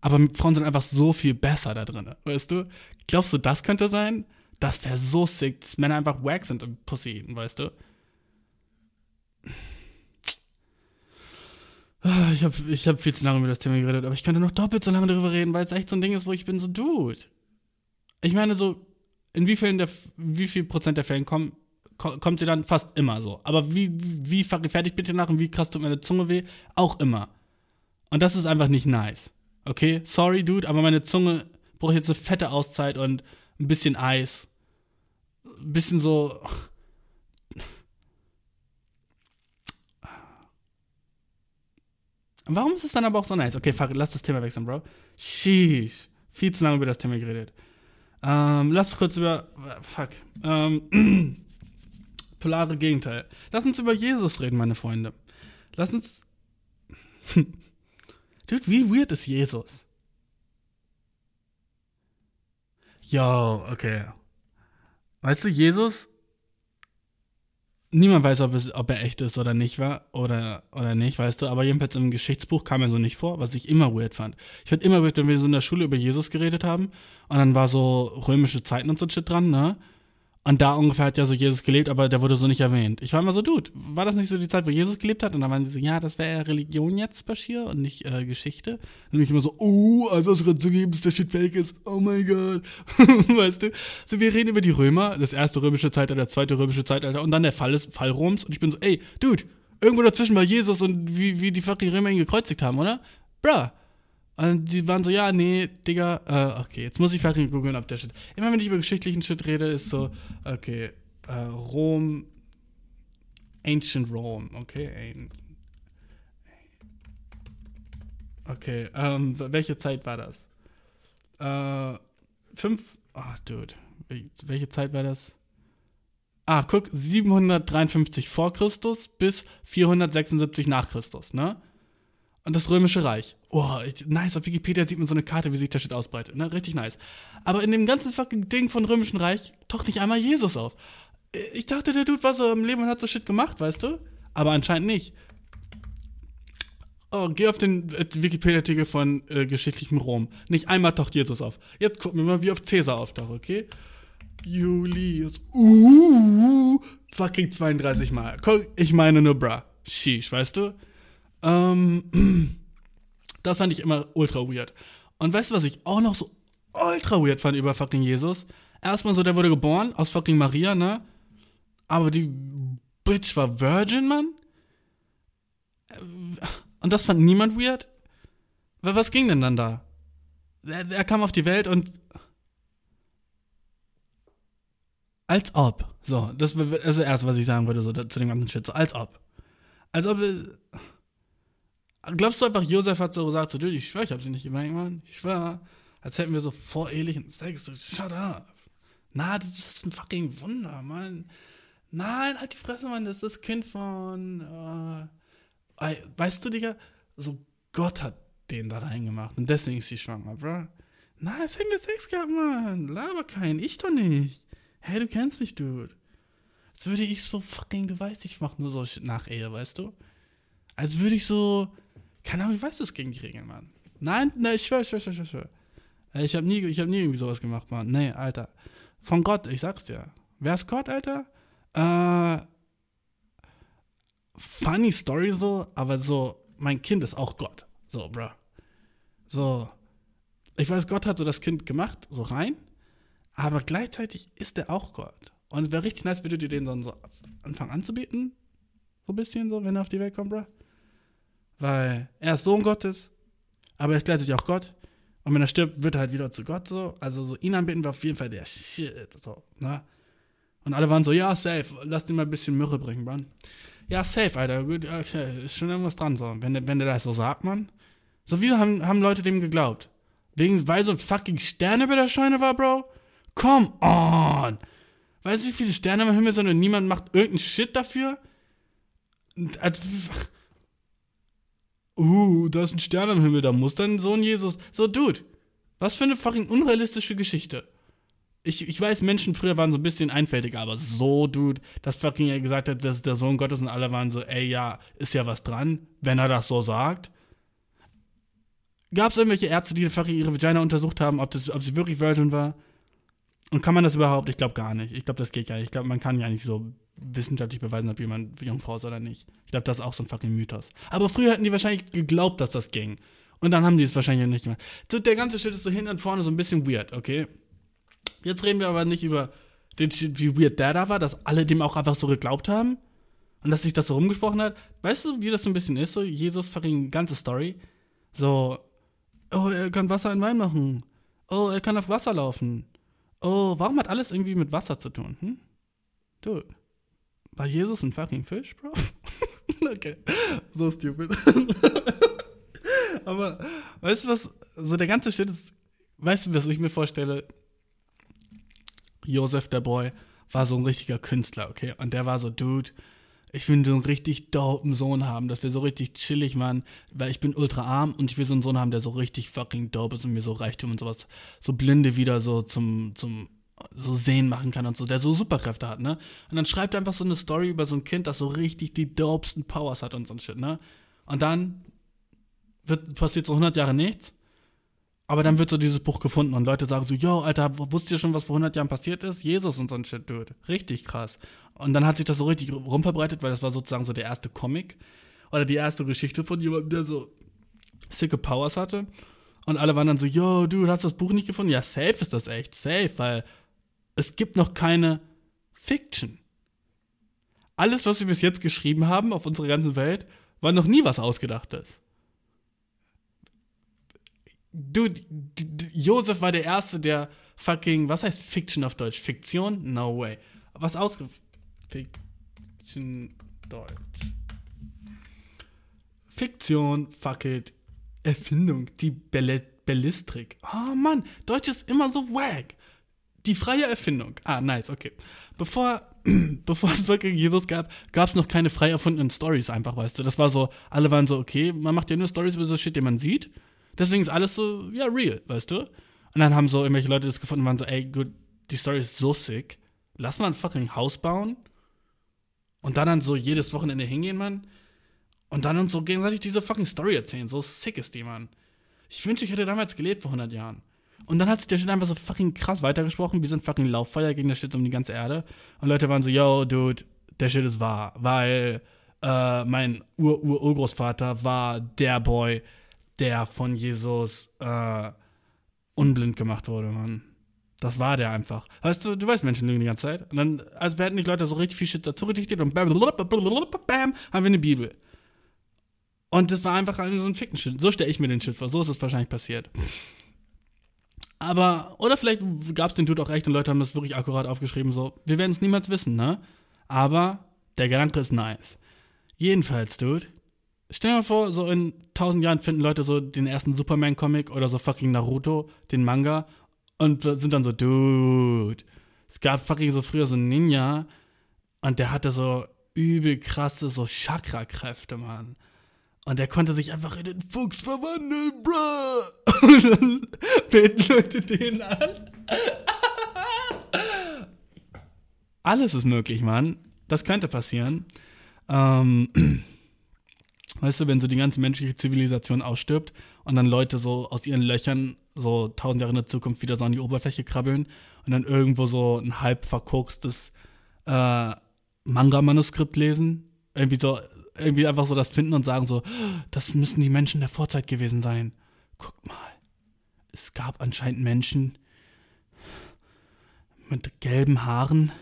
aber Frauen sind einfach so viel besser da drin, weißt du? Glaubst du, das könnte sein? Das wäre so sick, dass Männer einfach wack sind im Pussy weißt du? Ah, ich habe ich hab viel zu lange über das Thema geredet, aber ich könnte noch doppelt so lange darüber reden, weil es echt so ein Ding ist, wo ich bin so, Dude. Ich meine, so, in wie vielen der, wie viel Prozent der Fällen kommen, kommt sie dann fast immer so. Aber wie, wie fertig bitte nach und wie krass tut meine Zunge weh? Auch immer. Und das ist einfach nicht nice. Okay? Sorry, Dude, aber meine Zunge braucht jetzt eine fette Auszeit und ein bisschen Eis. Ein bisschen so. Warum ist es dann aber auch so nice? Okay, fuck, lass das Thema wechseln, Bro. Sheesh. Viel zu lange über das Thema geredet. Ähm, lass kurz über. Fuck. Ähm, polare Gegenteil. Lass uns über Jesus reden, meine Freunde. Lass uns. Dude, wie weird ist Jesus? Yo, okay. Weißt du, Jesus niemand weiß, ob, es, ob er echt ist oder nicht war oder, oder nicht, weißt du, aber jedenfalls im Geschichtsbuch kam er so nicht vor, was ich immer weird fand. Ich fand immer weird, wenn wir so in der Schule über Jesus geredet haben und dann war so römische Zeiten und so Shit dran, ne? Und da ungefähr hat ja so Jesus gelebt, aber der wurde so nicht erwähnt. Ich war immer so, Dude, war das nicht so die Zeit, wo Jesus gelebt hat? Und dann waren sie so, ja, das wäre ja Religion jetzt, Bashir, und nicht äh, Geschichte. Und ich immer so, oh, also es gerade zugeben, dass der Shit fake ist. Oh mein Gott. weißt du? So, wir reden über die Römer, das erste römische Zeitalter, das zweite römische Zeitalter und dann der Fall, ist, Fall Roms. Und ich bin so, ey, Dude, irgendwo dazwischen war Jesus und wie, wie die fucking Römer ihn gekreuzigt haben, oder? Bruh. Und die waren so, ja, nee, Digga, äh, okay, jetzt muss ich fucking googeln, ob der Shit. Immer wenn ich über geschichtlichen Shit rede, ist so, okay, äh, Rom, Ancient Rome, okay, Okay, ähm, welche Zeit war das? Äh, fünf, ach, dude, welche Zeit war das? Ah, guck, 753 vor Christus bis 476 nach Christus, ne? Und das Römische Reich. Oh, nice, auf Wikipedia sieht man so eine Karte, wie sich der Shit ausbreitet. Ne? Richtig nice. Aber in dem ganzen fucking Ding von Römischen Reich taucht nicht einmal Jesus auf. Ich dachte, der Dude war so im Leben und hat so Shit gemacht, weißt du? Aber anscheinend nicht. Oh, geh auf den äh, Wikipedia-Artikel von äh, geschichtlichem Rom. Nicht einmal taucht Jesus auf. Jetzt gucken wir mal, wie oft Cäsar auftaucht, okay? Julius. Uh, fucking 32 Mal. Ich meine nur bra. Sheesh, weißt du? Ähm, das fand ich immer ultra weird. Und weißt du, was ich auch noch so ultra weird fand über fucking Jesus? Erstmal so, der wurde geboren aus fucking Maria, ne? Aber die Bitch war Virgin, Mann? Und das fand niemand weird? Was ging denn dann da? Er, er kam auf die Welt und. Als ob. So, das ist das Erste, was ich sagen würde, so zu dem ganzen Shit. So, als ob. Als ob. Glaubst du einfach, Josef hat so gesagt, so, ich schwör, ich hab sie nicht gemeint, Mann. Ich schwör. Als hätten wir so vorehelichen Sex. So, shut up. Na, das ist ein fucking Wunder, Mann. Nein, halt die Fresse, Mann. Das ist das Kind von. Äh, weißt du, Digga? So, Gott hat den da reingemacht. Und deswegen ist sie schwanger, bro. Nein, es hätten wir Sex gehabt, Mann. Laber keinen. Ich doch nicht. Hey, du kennst mich, Dude. Als würde ich so fucking, du weißt, ich mach nur so nach Ehe, weißt du? Als würde ich so. Keine Ahnung, ich weiß das gegen die Regeln, Mann. Nein, nein, ich schwör, ich schwör, ich schwör, ich schwör. Ich hab nie, ich hab nie irgendwie sowas gemacht, Mann. Nee, Alter. Von Gott, ich sag's dir. Wer ist Gott, Alter? Äh. Funny Story so, aber so, mein Kind ist auch Gott. So, bruh. So. Ich weiß, Gott hat so das Kind gemacht, so rein. Aber gleichzeitig ist er auch Gott. Und es wäre richtig nice, wenn du dir den so anfangen anzubieten. So ein bisschen so, wenn er auf die Welt kommt, bruh. Weil er ist Sohn Gottes, aber er ist gleichzeitig auch Gott. Und wenn er stirbt, wird er halt wieder zu Gott so. Also so ihn anbeten war auf jeden Fall der Shit. So, ne? Und alle waren so, ja, safe, lass dir mal ein bisschen Myrrhe bringen, Mann. Ja, safe, Alter. Gut, okay, ist schon irgendwas dran, so. Wenn, wenn der das so sagt, Mann. So wie haben, haben Leute dem geglaubt? Wegen, weil so ein fucking Stern über der Scheune war, Bro? Come on! Weißt du, wie viele Sterne am Himmel sind und niemand macht irgendeinen Shit dafür? Als. Uh, da ist ein Stern am Himmel, da muss dann so ein Jesus. So, Dude, was für eine fucking unrealistische Geschichte. Ich, ich weiß, Menschen früher waren so ein bisschen einfältiger, aber so, Dude, dass fucking gesagt hat, das ist der Sohn Gottes und alle waren so, ey, ja, ist ja was dran, wenn er das so sagt. Gab es irgendwelche Ärzte, die fucking ihre Vagina untersucht haben, ob, das, ob sie wirklich Virgin war? Und kann man das überhaupt? Ich glaube gar nicht. Ich glaube, das geht gar nicht. Ich glaube, man kann ja nicht so wissenschaftlich beweisen, ob jemand Jungfrau ist oder nicht. Ich glaube, das ist auch so ein fucking Mythos. Aber früher hätten die wahrscheinlich geglaubt, dass das ging. Und dann haben die es wahrscheinlich nicht gemacht. So, der ganze Shit ist so hin und vorne so ein bisschen weird, okay? Jetzt reden wir aber nicht über den Shit, wie weird der da war, dass alle dem auch einfach so geglaubt haben. Und dass sich das so rumgesprochen hat. Weißt du, wie das so ein bisschen ist? So, Jesus fucking ganze Story. So, oh, er kann Wasser in Wein machen. Oh, er kann auf Wasser laufen. Oh, warum hat alles irgendwie mit Wasser zu tun? Hm? Du, war Jesus ein fucking Fisch, Bro? okay, so stupid. Aber weißt du was, so der ganze Shit ist, weißt du, was ich mir vorstelle? Josef, der Boy, war so ein richtiger Künstler, okay? Und der war so, Dude, ich will so einen richtig dopen Sohn haben, dass wir so richtig chillig waren, weil ich bin ultra arm und ich will so einen Sohn haben, der so richtig fucking dope ist und mir so Reichtum und sowas, so Blinde wieder so zum, zum so sehen machen kann und so, der so Superkräfte hat, ne? Und dann schreibt er einfach so eine Story über so ein Kind, das so richtig die dopesten Powers hat und so ein Shit, ne? Und dann wird, passiert so 100 Jahre nichts, aber dann wird so dieses Buch gefunden und Leute sagen so, yo, Alter, wusstet ihr schon, was vor 100 Jahren passiert ist? Jesus und so ein Shit, dude. Richtig krass. Und dann hat sich das so richtig rumverbreitet, weil das war sozusagen so der erste Comic oder die erste Geschichte von jemandem, der so sicke Powers hatte. Und alle waren dann so, yo, du hast das Buch nicht gefunden? Ja, safe ist das echt, safe, weil es gibt noch keine Fiction. Alles, was wir bis jetzt geschrieben haben auf unserer ganzen Welt, war noch nie was Ausgedachtes. Du, Josef war der Erste, der fucking, was heißt Fiction auf Deutsch? Fiktion? No way. Was ausge... Fiction Deutsch. Fiktion, fuck it. Erfindung, die Bellistrik. Oh Mann, Deutsch ist immer so wack. Die freie Erfindung. Ah, nice, okay. Bevor, bevor es wirklich Jesus gab, gab es noch keine frei erfundenen Stories einfach, weißt du. Das war so, alle waren so, okay, man macht ja nur Stories über so Shit, den man sieht. Deswegen ist alles so, ja, real, weißt du. Und dann haben so irgendwelche Leute das gefunden und waren so, ey, gut, die Story ist so sick. Lass mal ein fucking Haus bauen. Und dann dann so jedes Wochenende hingehen, Mann. Und dann uns so gegenseitig diese fucking Story erzählen. So sick ist die, Mann. Ich wünschte, ich hätte damals gelebt vor 100 Jahren. Und dann hat sich der Shit einfach so fucking krass weitergesprochen, wie so ein fucking Lauffeuer gegen der Shit um die ganze Erde. Und Leute waren so, yo, dude, der Shit ist wahr. Weil äh, mein Ur-Urgroßvater war der Boy, der von Jesus äh, unblind gemacht wurde, Mann. Das war der einfach. Weißt du, du weißt, Menschen lügen die ganze Zeit. Und dann, als werden nicht Leute so richtig viel Shit dazu gedichtet und bam, bam, haben wir eine Bibel. Und das war einfach so ein ficken Shit. So stelle ich mir den Shit vor. So ist es wahrscheinlich passiert. Aber, oder vielleicht gab es den Dude auch recht und Leute haben das wirklich akkurat aufgeschrieben. So, wir werden es niemals wissen, ne? Aber der Gedanke ist nice. Jedenfalls, Dude. Stell dir mal vor, so in tausend Jahren finden Leute so den ersten Superman-Comic oder so fucking Naruto, den Manga, und sind dann so, Dude. Es gab fucking so früher so einen Ninja und der hatte so übel krasse so Chakra-Kräfte, Mann. Und er konnte sich einfach in den Fuchs verwandeln, bruh. Und dann beten Leute den an. Alles ist möglich, Mann. Das könnte passieren. Ähm, weißt du, wenn so die ganze menschliche Zivilisation ausstirbt und dann Leute so aus ihren Löchern so tausend Jahre in der Zukunft wieder so an die Oberfläche krabbeln und dann irgendwo so ein halb verkorkstes äh, Manga-Manuskript lesen. Irgendwie so irgendwie einfach so das finden und sagen so, das müssen die Menschen der Vorzeit gewesen sein. Guck mal, es gab anscheinend Menschen mit gelben Haaren,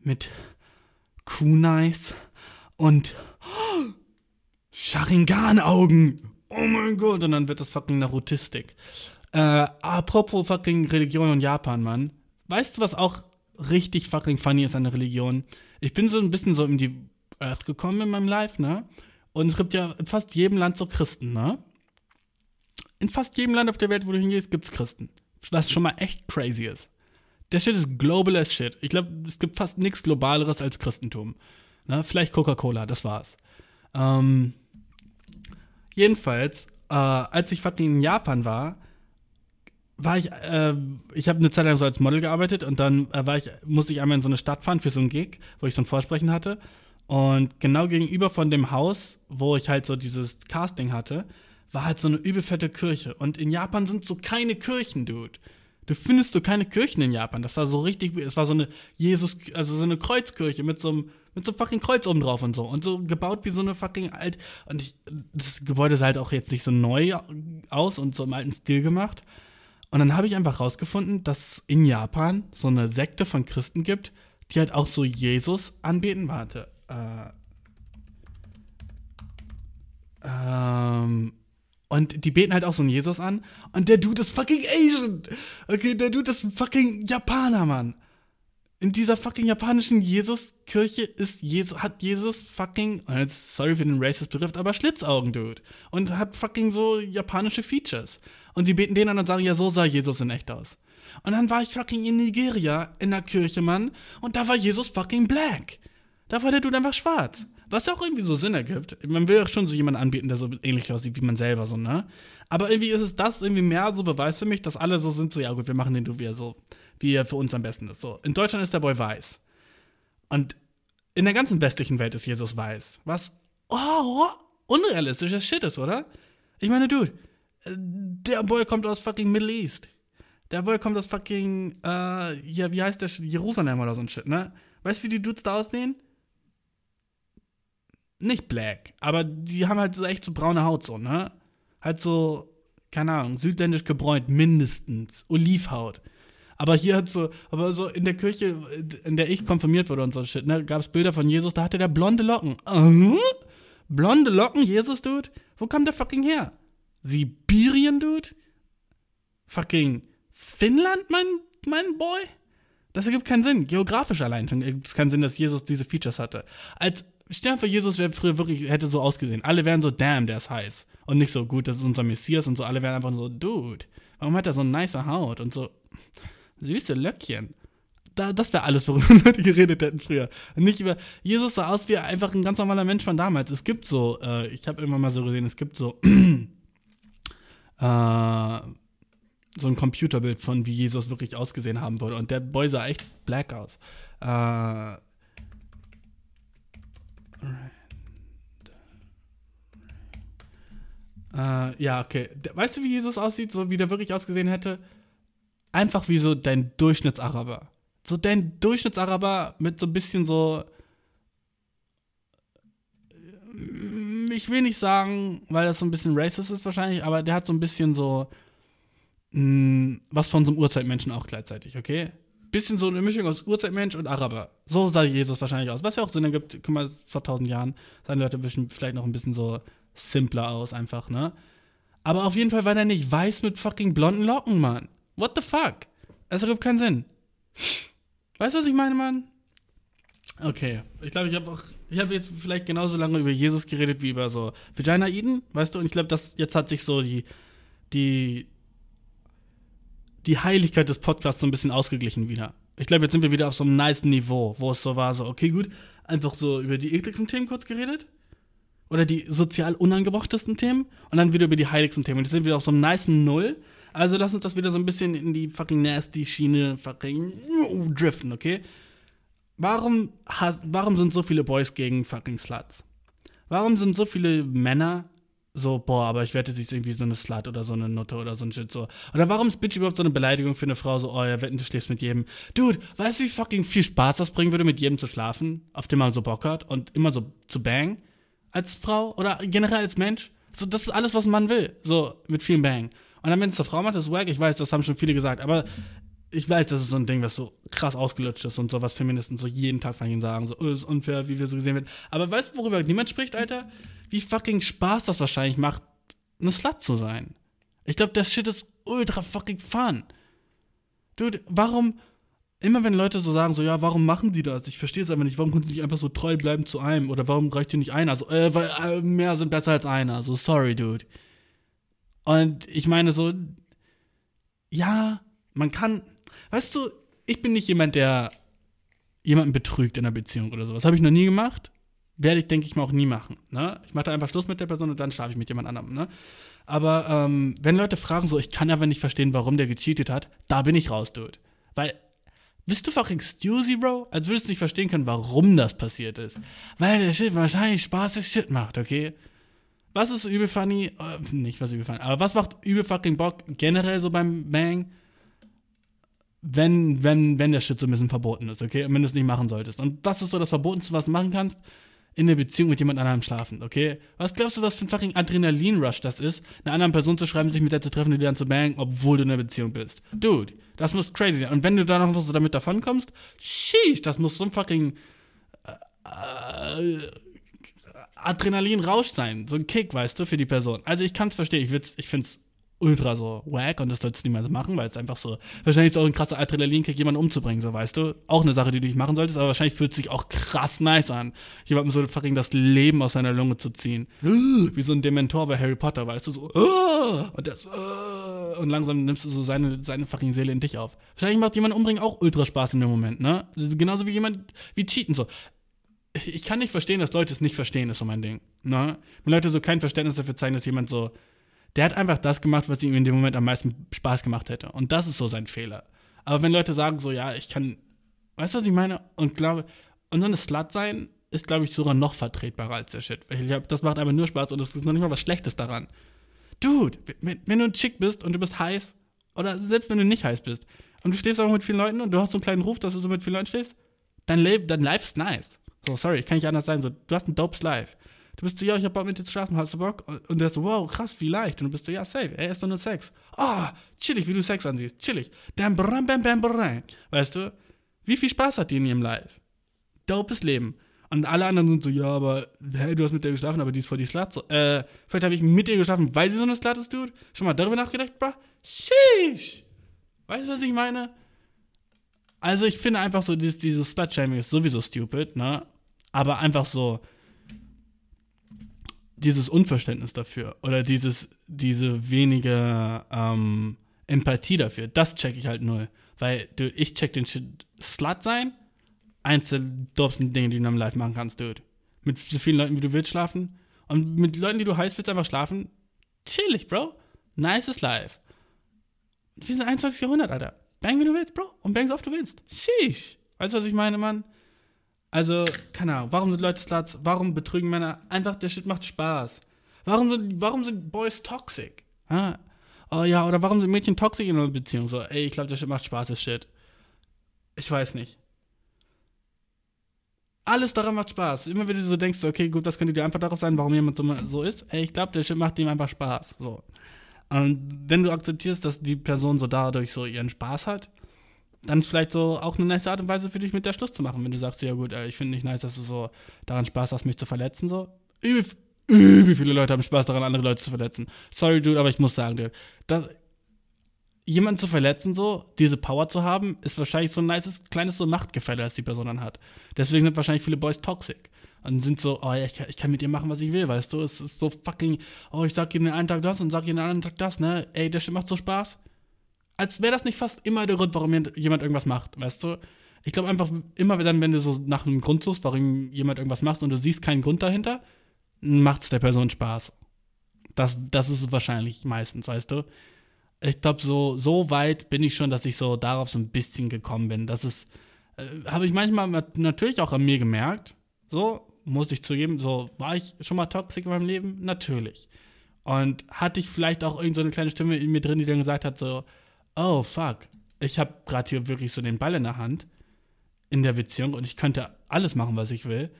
mit Kunais und Sharingan-Augen. Oh mein Gott, und dann wird das fucking Narutistik. Äh, apropos fucking Religion und Japan, Mann. Weißt du, was auch richtig fucking funny ist an der Religion? Ich bin so ein bisschen so in die Earth gekommen in meinem Life, ne? Und es gibt ja in fast jedem Land so Christen, ne? In fast jedem Land auf der Welt, wo du hingehst, gibt's Christen. Was schon mal echt crazy ist. Der Shit ist global as shit. Ich glaube, es gibt fast nichts Globaleres als Christentum. Ne? Vielleicht Coca-Cola, das war's. Ähm, jedenfalls, äh, als ich fucking in Japan war, war ich, äh, ich habe eine Zeit lang so als Model gearbeitet und dann äh, war ich, musste ich einmal in so eine Stadt fahren für so ein Gig, wo ich so ein Vorsprechen hatte. Und genau gegenüber von dem Haus, wo ich halt so dieses Casting hatte, war halt so eine übelfette Kirche. Und in Japan sind so keine Kirchen, Dude. Du findest so keine Kirchen in Japan. Das war so richtig, es war so eine Jesus, also so eine Kreuzkirche mit so einem, mit so einem fucking Kreuz oben drauf und so. Und so gebaut wie so eine fucking alt. Und ich, das Gebäude sah halt auch jetzt nicht so neu aus und so im alten Stil gemacht. Und dann habe ich einfach rausgefunden, dass es in Japan so eine Sekte von Christen gibt, die halt auch so Jesus anbeten. Warte, äh, ähm, und die beten halt auch so einen Jesus an. Und der Dude ist fucking Asian. Okay, der Dude ist fucking Japaner, Mann. In dieser fucking japanischen Jesus-Kirche ist Jesus, hat Jesus fucking, sorry für den racist Begriff, aber Schlitzaugen, Dude. Und hat fucking so japanische Features. Und die beten den an und sagen, ja, so sah Jesus in echt aus. Und dann war ich fucking in Nigeria in der Kirche, Mann. Und da war Jesus fucking black. Da war der Dude einfach schwarz. Was ja auch irgendwie so Sinn ergibt. Man will ja schon so jemanden anbieten, der so ähnlich aussieht wie man selber, so, ne? Aber irgendwie ist es das irgendwie mehr so Beweis für mich, dass alle so sind, so, ja gut, wir machen den Dude, wie er so, wie er für uns am besten ist. So, in Deutschland ist der Boy weiß. Und in der ganzen westlichen Welt ist Jesus weiß. Was, oh, unrealistisches Shit ist, oder? Ich meine, Dude, der Boy kommt aus fucking Middle East. Der Boy kommt aus fucking, äh, ja, wie heißt der? Jerusalem oder so ein Shit, ne? Weißt du, wie die Dudes da aussehen? Nicht black, aber die haben halt so echt so braune Haut so, ne? Halt so, keine Ahnung, südländisch gebräunt, mindestens. Olivhaut. Aber hier hat so, aber so in der Kirche, in der ich konfirmiert wurde und so shit, ne, gab es Bilder von Jesus, da hatte der blonde Locken. Uh, blonde Locken, Jesus, Dude? Wo kam der fucking her? Sibirien, Dude? Fucking Finnland, mein, mein Boy? Das ergibt keinen Sinn. Geografisch allein schon ergibt es keinen Sinn, dass Jesus diese Features hatte. Als dir vor, Jesus wäre früher wirklich, hätte so ausgesehen. Alle wären so, damn, der ist heiß. Und nicht so, gut, das ist unser Messias und so. Alle wären einfach so, dude, warum hat er so eine nice Haut und so süße Löckchen? Da, das wäre alles, worüber die geredet hätten früher. Und nicht über, Jesus sah aus wie einfach ein ganz normaler Mensch von damals. Es gibt so, äh, ich habe immer mal so gesehen, es gibt so, äh, so ein Computerbild von, wie Jesus wirklich ausgesehen haben würde. Und der Boy sah echt black aus. Äh, Äh, ja, okay. Weißt du, wie Jesus aussieht, so wie der wirklich ausgesehen hätte? Einfach wie so dein Durchschnittsaraber. So dein Durchschnittsaraber mit so ein bisschen so. Äh, ich will nicht sagen, weil das so ein bisschen racist ist wahrscheinlich, aber der hat so ein bisschen so. Mh, mm, was von so einem Urzeitmenschen auch gleichzeitig, okay? Bisschen so eine Mischung aus Urzeitmensch und Araber. So sah Jesus wahrscheinlich aus. Was ja auch Sinn ergibt, guck mal, vor tausend Jahren sahen Leute vielleicht noch ein bisschen so simpler aus, einfach, ne? Aber auf jeden Fall war der nicht weiß mit fucking blonden Locken, Mann. What the fuck? Das ergibt keinen Sinn. Weißt du, was ich meine, Mann? Okay, ich glaube, ich habe auch, ich habe jetzt vielleicht genauso lange über Jesus geredet wie über so Vagina Eden, weißt du? Und ich glaube, dass jetzt hat sich so die, die, die Heiligkeit des Podcasts so ein bisschen ausgeglichen wieder. Ich glaube, jetzt sind wir wieder auf so einem nice Niveau, wo es so war, so, okay, gut, einfach so über die ekligsten Themen kurz geredet oder die sozial unangebrochtesten Themen und dann wieder über die heiligsten Themen. Und die sind wieder auf so einem nice Null. Also lass uns das wieder so ein bisschen in die fucking nasty Schiene fucking driften, okay? Warum, has, warum sind so viele Boys gegen fucking Sluts? Warum sind so viele Männer so, boah, aber ich wette, sie ist irgendwie so eine Slut oder so eine Nutte oder so ein Shit so. Oder warum ist Bitch überhaupt so eine Beleidigung für eine Frau so, oh ja, wetten, du schläfst mit jedem. Dude, weißt du, wie fucking viel Spaß das bringen würde, mit jedem zu schlafen, auf dem man so Bock hat und immer so zu bang? Als Frau oder generell als Mensch. So, das ist alles, was ein Mann will. So, mit vielen Bang. Und dann, wenn es eine Frau macht, ist wack. Ich weiß, das haben schon viele gesagt. Aber ich weiß, das ist so ein Ding, was so krass ausgelutscht ist und so, was Feministen so jeden Tag von ihnen sagen. So, oh, ist unfair, wie wir so gesehen werden. Aber weißt du, worüber niemand spricht, Alter? Wie fucking Spaß das wahrscheinlich macht, eine Slut zu sein. Ich glaube, das Shit ist ultra fucking fun. Dude, warum immer wenn Leute so sagen, so, ja, warum machen die das? Ich verstehe es einfach nicht. Warum können sie nicht einfach so treu bleiben zu einem? Oder warum reicht dir nicht einer? Also, äh, weil äh, mehr sind besser als einer. So, sorry, dude. Und ich meine so, ja, man kann, weißt du, ich bin nicht jemand, der jemanden betrügt in einer Beziehung oder sowas. Habe ich noch nie gemacht. Werde ich, denke ich mal, auch nie machen. Ne? Ich mache da einfach Schluss mit der Person und dann schlafe ich mit jemand anderem. Ne? Aber ähm, wenn Leute fragen, so, ich kann aber nicht verstehen, warum der gecheatet hat, da bin ich raus, dude. Weil bist du fucking Stuzy, Bro? Als würdest du nicht verstehen können, warum das passiert ist. Weil der Shit wahrscheinlich Spaß ist Shit macht, okay? Was ist übel funny? Äh, nicht was übel funny, aber was macht übel fucking Bock generell so beim Bang? Wenn, wenn, wenn der Shit so ein bisschen verboten ist, okay? Und wenn du es nicht machen solltest. Und was ist so das Verbotenste, was du machen kannst? in der Beziehung mit jemand anderem schlafen, okay? Was glaubst du, was für ein fucking Adrenalin-Rush das ist, einer anderen Person zu schreiben, sich mit der zu treffen und die dann zu bangen, obwohl du in einer Beziehung bist? Dude, das muss crazy sein. Und wenn du da noch so damit davonkommst, sheesh, das muss so ein fucking äh, äh, Adrenalin-Rausch sein. So ein Kick, weißt du, für die Person. Also ich kann es verstehen, ich, ich finde es ultra so wack und das sollst du niemals machen, weil es einfach so, wahrscheinlich ist auch ein krasser Adrenalinkick, jemanden umzubringen, so weißt du. Auch eine Sache, die du nicht machen solltest, aber wahrscheinlich fühlt es sich auch krass nice an, jemandem so fucking das Leben aus seiner Lunge zu ziehen. Wie so ein Dementor bei Harry Potter, weißt du, so, und das, und langsam nimmst du so seine, seine fucking Seele in dich auf. Wahrscheinlich macht jemand umbringen auch ultra Spaß in dem Moment, ne? Genauso wie jemand, wie Cheaten, so ich kann nicht verstehen, dass Leute es nicht verstehen, ist so mein Ding. Ne? Wenn Leute so kein Verständnis dafür zeigen, dass jemand so der hat einfach das gemacht, was ihm in dem Moment am meisten Spaß gemacht hätte. Und das ist so sein Fehler. Aber wenn Leute sagen so, ja, ich kann, weißt du, was ich meine? Und glaube, und so eine Slut sein ist, glaube ich, sogar noch vertretbarer als der Shit. Ich glaub, das macht einfach nur Spaß und es ist noch nicht mal was Schlechtes daran. Dude, wenn du ein Chick bist und du bist heiß, oder selbst wenn du nicht heiß bist, und du stehst auch mit vielen Leuten und du hast so einen kleinen Ruf, dass du so mit vielen Leuten stehst, dein, Leben, dein Life ist nice. So, sorry, kann ich anders sein. So, du hast ein dopes Life. Du bist so, ja, ich hab Bock mit dir zu schlafen, hast du Bock? Und der ist so, wow, krass, wie leicht. Und du bist so, ja, safe, er ist doch nur Sex. Ah, oh, chillig, wie du Sex ansiehst, chillig. Bam, bam, bam, bam, bam. Weißt du, wie viel Spaß hat die in ihrem Life? Dopes Leben. Und alle anderen sind so, ja, aber, hey, du hast mit der geschlafen, aber die ist voll die Slut. So, äh, vielleicht habe ich mit ihr geschlafen, weil sie so eine Slut ist, Dude. Schon mal darüber nachgedacht, bro? Sheesh. Weißt du, was ich meine? Also, ich finde einfach so, dieses, dieses Slut-Shaming ist sowieso stupid, ne? Aber einfach so, dieses Unverständnis dafür oder dieses, diese wenige ähm, Empathie dafür, das check ich halt null. Weil, du, ich check den Shit Slut sein, eins der doofsten Dinge, die du am Live machen kannst, dude. Mit so vielen Leuten, wie du willst, schlafen. Und mit Leuten, die du heiß willst, einfach schlafen. Chillig, Bro. Nices Life. Wir sind 21. Jahrhundert, Alter. Bang, wie du willst, Bro. Und bang so oft du willst. Sheesh. Weißt du, was ich meine, Mann? Also, keine Ahnung, warum sind Leute Sluts? Warum betrügen Männer? Einfach, der Shit macht Spaß. Warum sind, warum sind Boys toxic? Ah, oh ja, oder warum sind Mädchen toxic in einer Beziehung? So, ey, ich glaube, das Shit macht Spaß, das Shit. Ich weiß nicht. Alles daran macht Spaß. Immer wenn du so denkst, okay, gut, das könnte die Antwort darauf sein, warum jemand so, so ist. Ey, ich glaube, der Shit macht ihm einfach Spaß. So. Und wenn du akzeptierst, dass die Person so dadurch so ihren Spaß hat, dann ist vielleicht so auch eine nice Art und Weise für dich, mit der Schluss zu machen. Wenn du sagst, ja gut, ich finde nicht nice, dass du so daran Spaß hast, mich zu verletzen, so. Übel, viele Leute haben Spaß daran, andere Leute zu verletzen. Sorry, Dude, aber ich muss sagen, Dude, das, jemanden zu verletzen, so, diese Power zu haben, ist wahrscheinlich so ein nices, kleines so Machtgefälle, das die Person dann hat. Deswegen sind wahrscheinlich viele Boys toxic. Und sind so, oh ja, ich kann, ich kann mit ihr machen, was ich will, weißt du? Es ist so fucking, oh, ich sag ihr den einen Tag das und sag ihr den anderen Tag das, ne? Ey, der macht so Spaß. Als wäre das nicht fast immer der Grund, warum jemand irgendwas macht, weißt du? Ich glaube einfach, immer dann, wenn du so nach einem Grund suchst, warum jemand irgendwas macht und du siehst keinen Grund dahinter, macht es der Person Spaß. Das, das ist es wahrscheinlich meistens, weißt du? Ich glaube, so, so weit bin ich schon, dass ich so darauf so ein bisschen gekommen bin. Das ist, äh, habe ich manchmal natürlich auch an mir gemerkt. So, muss ich zugeben, so, war ich schon mal toxisch in meinem Leben? Natürlich. Und hatte ich vielleicht auch irgendeine so kleine Stimme in mir drin, die dann gesagt hat, so, oh fuck, ich habe gerade hier wirklich so den Ball in der Hand in der Beziehung und ich könnte alles machen, was ich will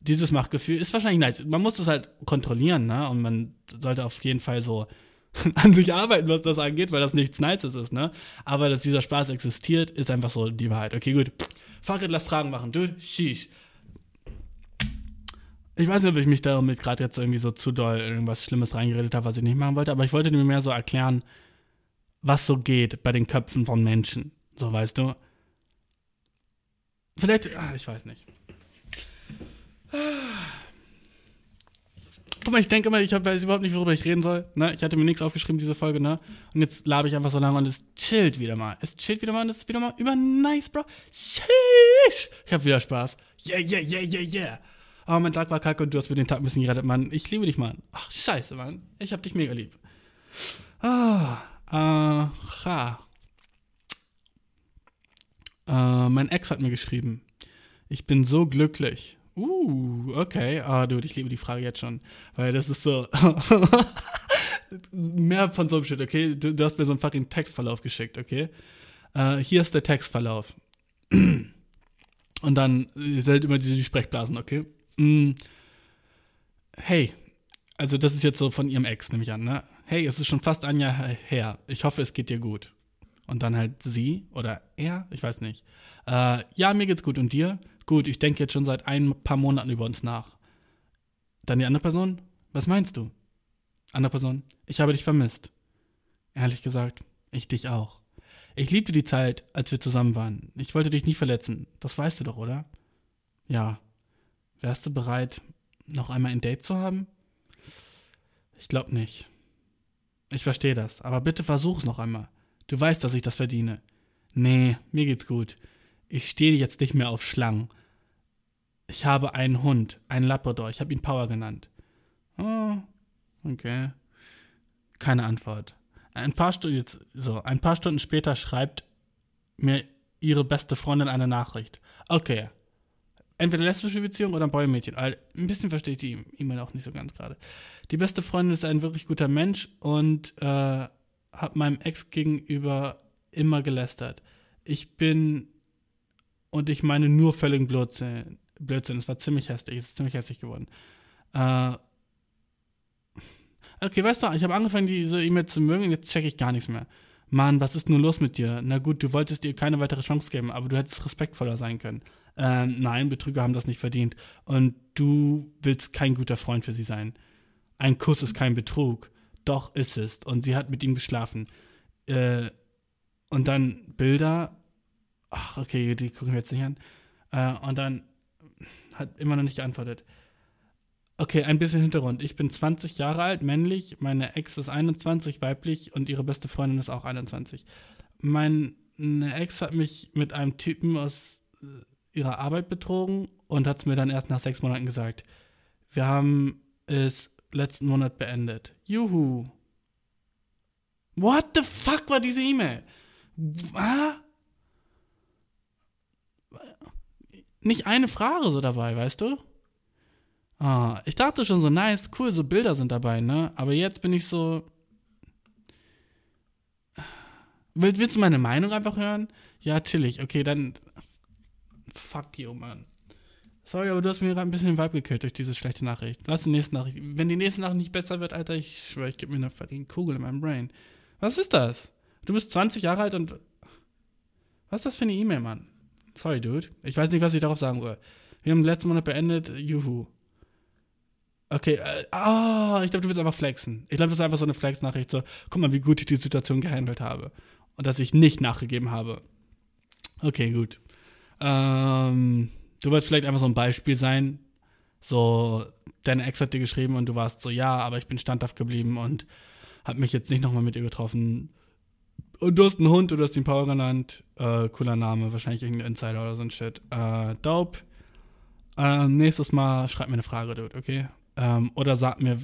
dieses Machtgefühl ist wahrscheinlich nice. Man muss das halt kontrollieren, ne? Und man sollte auf jeden Fall so an sich arbeiten, was das angeht, weil das nichts Nices ist, ne? Aber dass dieser Spaß existiert, ist einfach so die Wahrheit. Okay, gut. Fahrrad, lass Fragen machen. Du, sheesh. Ich weiß nicht, ob ich mich damit gerade jetzt irgendwie so zu doll irgendwas Schlimmes reingeredet habe, was ich nicht machen wollte, aber ich wollte mir mehr so erklären, was so geht bei den Köpfen von Menschen. So, weißt du? Vielleicht, ach, ich weiß nicht. Guck mal, ich denke immer, ich weiß überhaupt nicht, worüber ich reden soll. Ne? Ich hatte mir nichts aufgeschrieben, diese Folge, ne? Und jetzt labe ich einfach so lange und es chillt wieder mal. Es chillt wieder mal und es ist wieder mal über nice, Bro. Sheesh. Ich hab wieder Spaß. Yeah, yeah, yeah, yeah, yeah. Oh, mein Tag war kacke und du hast mir den Tag ein bisschen gerettet, Mann. Ich liebe dich, Mann. Ach, scheiße, Mann. Ich hab dich mega lieb. Ah, aha. Äh, mein Ex hat mir geschrieben. Ich bin so glücklich. Uh, okay. Ah, dude, ich liebe die Frage jetzt schon. Weil das ist so. mehr von so einem Shit, okay? Du, du, hast mir so einen fucking Textverlauf geschickt, okay? Uh, hier ist der Textverlauf. Und dann ihr seid immer diese die Sprechblasen, okay? Mm. Hey, also das ist jetzt so von ihrem Ex, nehme ich an, ne? Hey, es ist schon fast ein Jahr her. Ich hoffe, es geht dir gut. Und dann halt sie oder er, ich weiß nicht. Uh, ja, mir geht's gut. Und dir? Gut, ich denke jetzt schon seit ein paar Monaten über uns nach. Dann die andere Person? Was meinst du? Andere Person? Ich habe dich vermisst. Ehrlich gesagt, ich dich auch. Ich liebte die Zeit, als wir zusammen waren. Ich wollte dich nie verletzen. Das weißt du doch, oder? Ja. Wärst du bereit, noch einmal ein Date zu haben? Ich glaube nicht. Ich verstehe das, aber bitte versuch es noch einmal. Du weißt, dass ich das verdiene. Nee, mir geht's gut. Ich stehe jetzt nicht mehr auf Schlangen. Ich habe einen Hund, einen Labrador. Ich habe ihn Power genannt. Oh, okay. Keine Antwort. Ein paar Stunden jetzt, so, ein paar Stunden später schreibt mir ihre beste Freundin eine Nachricht. Okay. Entweder lesbische Beziehung oder ein Boy-Mädchen. Ein bisschen verstehe ich die E-Mail auch nicht so ganz gerade. Die beste Freundin ist ein wirklich guter Mensch und äh, hat meinem Ex gegenüber immer gelästert. Ich bin und ich meine nur völligen Blödsinn. Blödsinn. Es war ziemlich hässlich. Es ist ziemlich hässlich geworden. Äh, okay, weißt du, ich habe angefangen, diese E-Mail zu mögen und jetzt checke ich gar nichts mehr. Mann, was ist nun los mit dir? Na gut, du wolltest ihr keine weitere Chance geben, aber du hättest respektvoller sein können. Ähm, nein, Betrüger haben das nicht verdient. Und du willst kein guter Freund für sie sein. Ein Kuss ist kein Betrug. Doch ist es. Und sie hat mit ihm geschlafen. Äh, und dann Bilder. Ach, okay, die gucken wir jetzt nicht an. Äh, und dann hat immer noch nicht geantwortet. Okay, ein bisschen Hintergrund. Ich bin 20 Jahre alt, männlich. Meine Ex ist 21, weiblich. Und ihre beste Freundin ist auch 21. Meine Ex hat mich mit einem Typen aus äh, ihrer Arbeit betrogen und hat es mir dann erst nach sechs Monaten gesagt. Wir haben es letzten Monat beendet. Juhu. What the fuck war diese E-Mail? Ah? nicht eine Frage so dabei, weißt du? Oh, ich dachte schon so, nice, cool, so Bilder sind dabei, ne? Aber jetzt bin ich so. Will, willst du meine Meinung einfach hören? Ja, chillig. Okay, dann. Fuck you, Mann. Sorry, aber du hast mir gerade ein bisschen den Vibe gekillt durch diese schlechte Nachricht. Lass die nächste Nachricht. Wenn die nächste Nachricht nicht besser wird, Alter, ich schwöre, ich gebe mir eine fucking Kugel in meinem Brain. Was ist das? Du bist 20 Jahre alt und. Was ist das für eine E-Mail, Mann? Sorry, Dude. Ich weiß nicht, was ich darauf sagen soll. Wir haben letzten Monat beendet. Juhu. Okay, äh, ah, ich glaube, du willst einfach flexen. Ich glaube, das ist einfach so eine Flex-Nachricht. So, guck mal, wie gut ich die Situation gehandelt habe. Und dass ich nicht nachgegeben habe. Okay, gut. Ähm, du wolltest vielleicht einfach so ein Beispiel sein. So, deine Ex hat dir geschrieben und du warst so, ja, aber ich bin standhaft geblieben und hab mich jetzt nicht nochmal mit ihr getroffen. Und du hast einen Hund, du hast den Power genannt. Äh, cooler Name, wahrscheinlich irgendein Insider oder so ein Shit. Äh, dope. Äh, nächstes Mal schreib mir eine Frage, Dude, okay? Ähm, oder sag mir,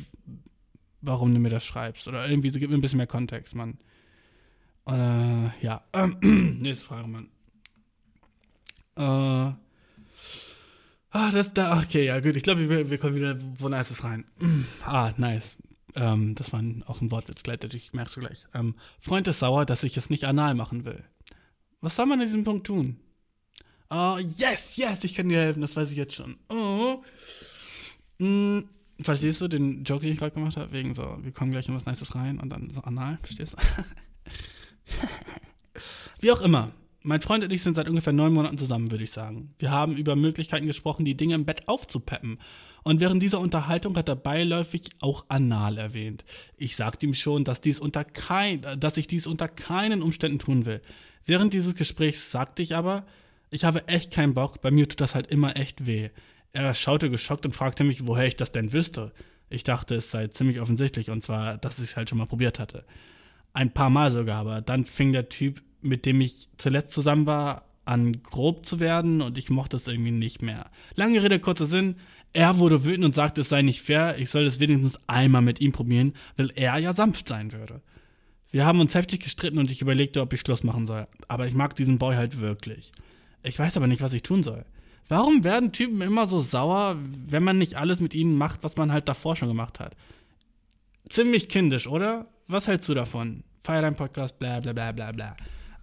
warum du mir das schreibst. Oder irgendwie so, gib mir ein bisschen mehr Kontext, Mann. Äh, ja. nächste Frage, Mann. Äh. Ah, das da. Okay, ja, gut. Ich glaube, wir, wir kommen wieder wo Nices rein. Ah, nice. Ähm, das war auch ein Wortwitz, gleitet. Ich merk's gleich. Ähm, Freund ist sauer, dass ich es nicht anal machen will. Was soll man in diesem Punkt tun? Oh, yes, yes, ich kann dir helfen, das weiß ich jetzt schon. Oh. Hm, verstehst du den Joke, den ich gerade gemacht habe? Wegen so, wir kommen gleich in was Nices rein und dann so anal, verstehst du? Wie auch immer. Mein Freund und ich sind seit ungefähr neun Monaten zusammen, würde ich sagen. Wir haben über Möglichkeiten gesprochen, die Dinge im Bett aufzupeppen. Und während dieser Unterhaltung hat er beiläufig auch anal erwähnt. Ich sagte ihm schon, dass, dies unter kein, dass ich dies unter keinen Umständen tun will. Während dieses Gesprächs sagte ich aber, ich habe echt keinen Bock, bei mir tut das halt immer echt weh. Er schaute geschockt und fragte mich, woher ich das denn wüsste. Ich dachte, es sei ziemlich offensichtlich, und zwar, dass ich es halt schon mal probiert hatte. Ein paar Mal sogar, aber dann fing der Typ mit dem ich zuletzt zusammen war, an grob zu werden und ich mochte es irgendwie nicht mehr. Lange Rede, kurzer Sinn. Er wurde wütend und sagte, es sei nicht fair, ich soll es wenigstens einmal mit ihm probieren, weil er ja sanft sein würde. Wir haben uns heftig gestritten und ich überlegte, ob ich Schluss machen soll. Aber ich mag diesen Boy halt wirklich. Ich weiß aber nicht, was ich tun soll. Warum werden Typen immer so sauer, wenn man nicht alles mit ihnen macht, was man halt davor schon gemacht hat? Ziemlich kindisch, oder? Was hältst du davon? Feier dein Podcast, bla bla bla bla bla.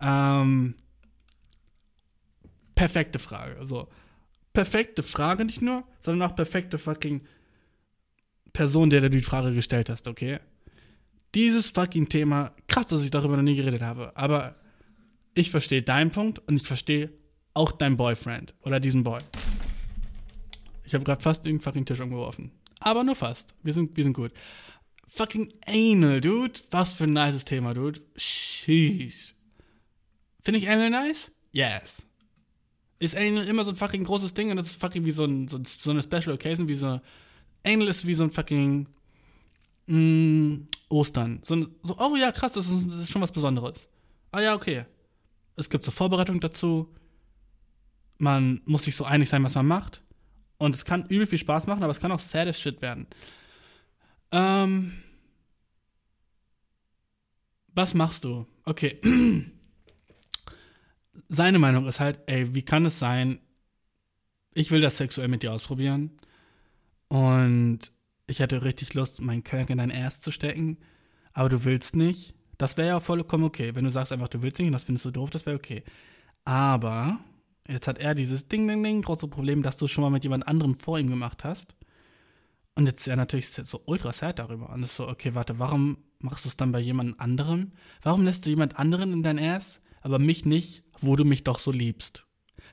Ähm, perfekte Frage. So. Perfekte Frage nicht nur, sondern auch perfekte fucking Person, der du die Frage gestellt hast, okay? Dieses fucking Thema, krass, dass ich darüber noch nie geredet habe, aber ich verstehe deinen Punkt und ich verstehe auch deinen Boyfriend oder diesen Boy. Ich habe gerade fast den fucking Tisch umgeworfen. Aber nur fast. Wir sind, wir sind gut. Fucking Anal, dude. Was für ein nices Thema, dude. Sheesh. Finde ich Anal nice? Yes. Ist Anal immer so ein fucking großes Ding und das ist fucking wie so, ein, so, so eine Special Occasion, wie so. Anal ist wie so ein fucking. Mm, Ostern. So, so, oh ja, krass, das ist, das ist schon was Besonderes. Ah ja, okay. Es gibt so Vorbereitung dazu. Man muss sich so einig sein, was man macht. Und es kann übel viel Spaß machen, aber es kann auch sad as shit werden. Ähm. Was machst du? Okay. seine Meinung ist halt, ey, wie kann es sein, ich will das sexuell mit dir ausprobieren und ich hätte richtig Lust, meinen Körper in dein Ass zu stecken, aber du willst nicht. Das wäre ja vollkommen okay. Wenn du sagst einfach, du willst nicht und das findest du doof, das wäre okay. Aber jetzt hat er dieses Ding, Ding, Ding, große Problem, dass du schon mal mit jemand anderem vor ihm gemacht hast. Und jetzt ist er natürlich so ultra sad darüber. Und ist so, okay, warte, warum machst du es dann bei jemand anderem? Warum lässt du jemand anderen in dein Ass? Aber mich nicht, wo du mich doch so liebst.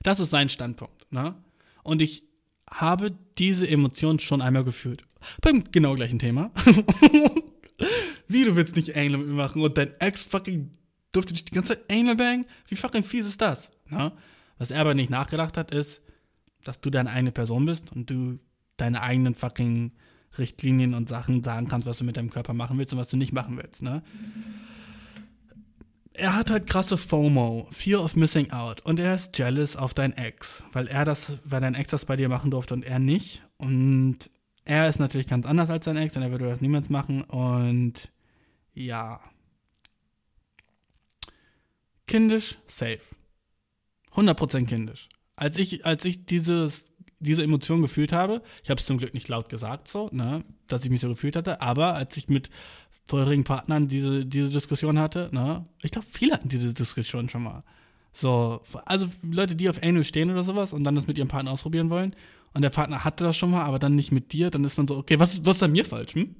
Das ist sein Standpunkt. Ne? Und ich habe diese Emotion schon einmal gefühlt. Beim genau gleichen Thema. Wie, du willst nicht Anal machen und dein Ex fucking durfte dich die ganze Zeit Anal bang? Wie fucking fies ist das? Ne? Was er aber nicht nachgedacht hat, ist, dass du deine eigene Person bist und du deine eigenen fucking Richtlinien und Sachen sagen kannst, was du mit deinem Körper machen willst und was du nicht machen willst. Ne? Er hat halt krasse FOMO, Fear of Missing Out. Und er ist jealous auf dein Ex, weil er das, weil dein Ex das bei dir machen durfte und er nicht. Und er ist natürlich ganz anders als dein Ex und er würde das niemals machen. Und ja. Kindisch, safe. 100% kindisch. Als ich, als ich dieses diese Emotion gefühlt habe. Ich habe es zum Glück nicht laut gesagt, so, ne, dass ich mich so gefühlt hatte, aber als ich mit vorherigen Partnern diese, diese Diskussion hatte, ne, ich glaube, viele hatten diese Diskussion schon mal. So, also Leute, die auf Anal stehen oder sowas und dann das mit ihrem Partner ausprobieren wollen und der Partner hatte das schon mal, aber dann nicht mit dir, dann ist man so, okay, was, was ist an mir falsch, hm?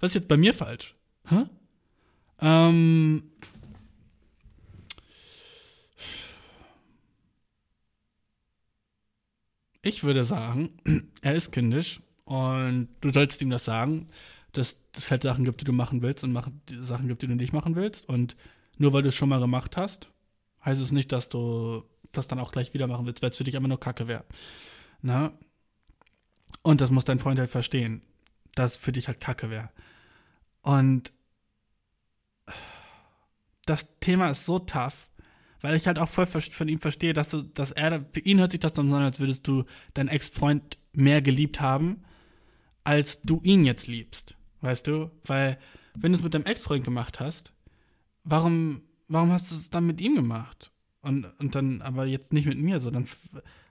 Was ist jetzt bei mir falsch? Hä? Ähm, ich würde sagen, er ist kindisch und du solltest ihm das sagen, dass es halt Sachen gibt, die du machen willst und machen, Sachen gibt, die du nicht machen willst. Und nur weil du es schon mal gemacht hast, heißt es nicht, dass du das dann auch gleich wieder machen willst, weil es für dich immer nur Kacke wäre. Na? Und das muss dein Freund halt verstehen, dass für dich halt Kacke wäre. Und das Thema ist so tough, weil ich halt auch voll von ihm verstehe, dass, du, dass er, für ihn hört sich das dann so an, als würdest du deinen Ex-Freund mehr geliebt haben, als du ihn jetzt liebst. Weißt du? Weil, wenn du es mit deinem Ex-Freund gemacht hast, warum, warum hast du es dann mit ihm gemacht? Und, und dann aber jetzt nicht mit mir, sondern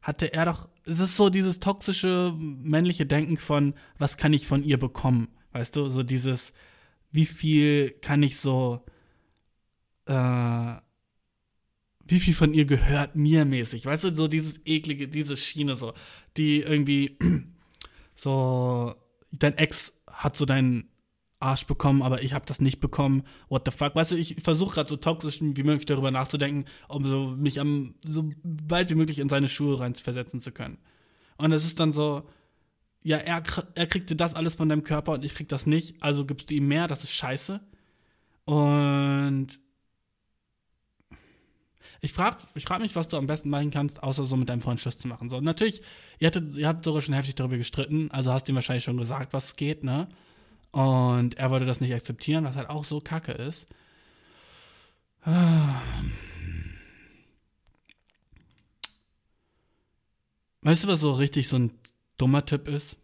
hatte er doch, es ist so dieses toxische männliche Denken von, was kann ich von ihr bekommen? Weißt du? So dieses, wie viel kann ich so, äh, wie viel von ihr gehört mir mäßig, weißt du, so dieses eklige, diese Schiene so, die irgendwie so, dein Ex hat so deinen Arsch bekommen, aber ich habe das nicht bekommen. What the fuck? Weißt du, ich versuche gerade so toxisch wie möglich darüber nachzudenken, um so mich am so weit wie möglich in seine Schuhe rein versetzen zu können. Und es ist dann so, ja, er, er kriegte das alles von deinem Körper und ich krieg das nicht, also gibst du ihm mehr, das ist scheiße. Und ich frage ich frag mich, was du am besten machen kannst, außer so mit deinem Freund Schluss zu machen. So, natürlich, ihr, hattet, ihr habt sogar schon heftig darüber gestritten, also hast ihm wahrscheinlich schon gesagt, was geht, ne? Und er wollte das nicht akzeptieren, was halt auch so kacke ist. Weißt du, was so richtig so ein dummer Tipp ist?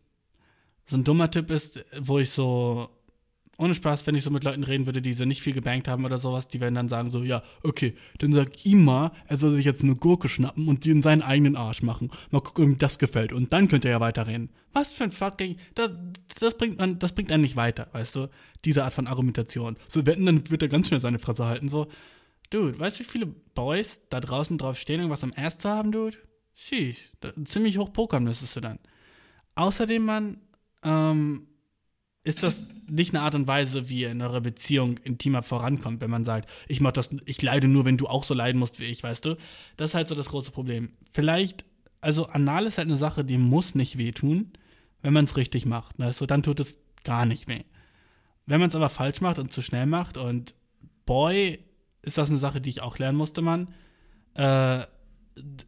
So ein dummer Tipp ist, wo ich so ohne Spaß, wenn ich so mit Leuten reden würde, die so nicht viel gebankt haben oder sowas, die werden dann sagen so, ja, okay, dann sag ihm mal, er soll sich jetzt eine Gurke schnappen und die in seinen eigenen Arsch machen. Mal gucken, ob ihm das gefällt. Und dann könnt ihr ja weiterreden. Was für ein fucking, das, das bringt man, das bringt einen nicht weiter, weißt du? Diese Art von Argumentation. So, wetten, dann wird er ganz schnell seine Fresse halten, so. Dude, weißt du, wie viele Boys da draußen drauf stehen, irgendwas am Ass zu haben, Dude? Sheesh, ziemlich hoch pokern müsstest du dann. Außerdem, man, ähm, ist das nicht eine Art und Weise, wie ihr in eurer Beziehung intimer vorankommt, wenn man sagt, ich mach das, ich leide nur, wenn du auch so leiden musst wie ich, weißt du? Das ist halt so das große Problem. Vielleicht, also Anal ist halt eine Sache, die muss nicht wehtun, wenn man es richtig macht. Weißt du? Dann tut es gar nicht weh. Wenn man es aber falsch macht und zu schnell macht und boy, ist das eine Sache, die ich auch lernen musste, man. Äh,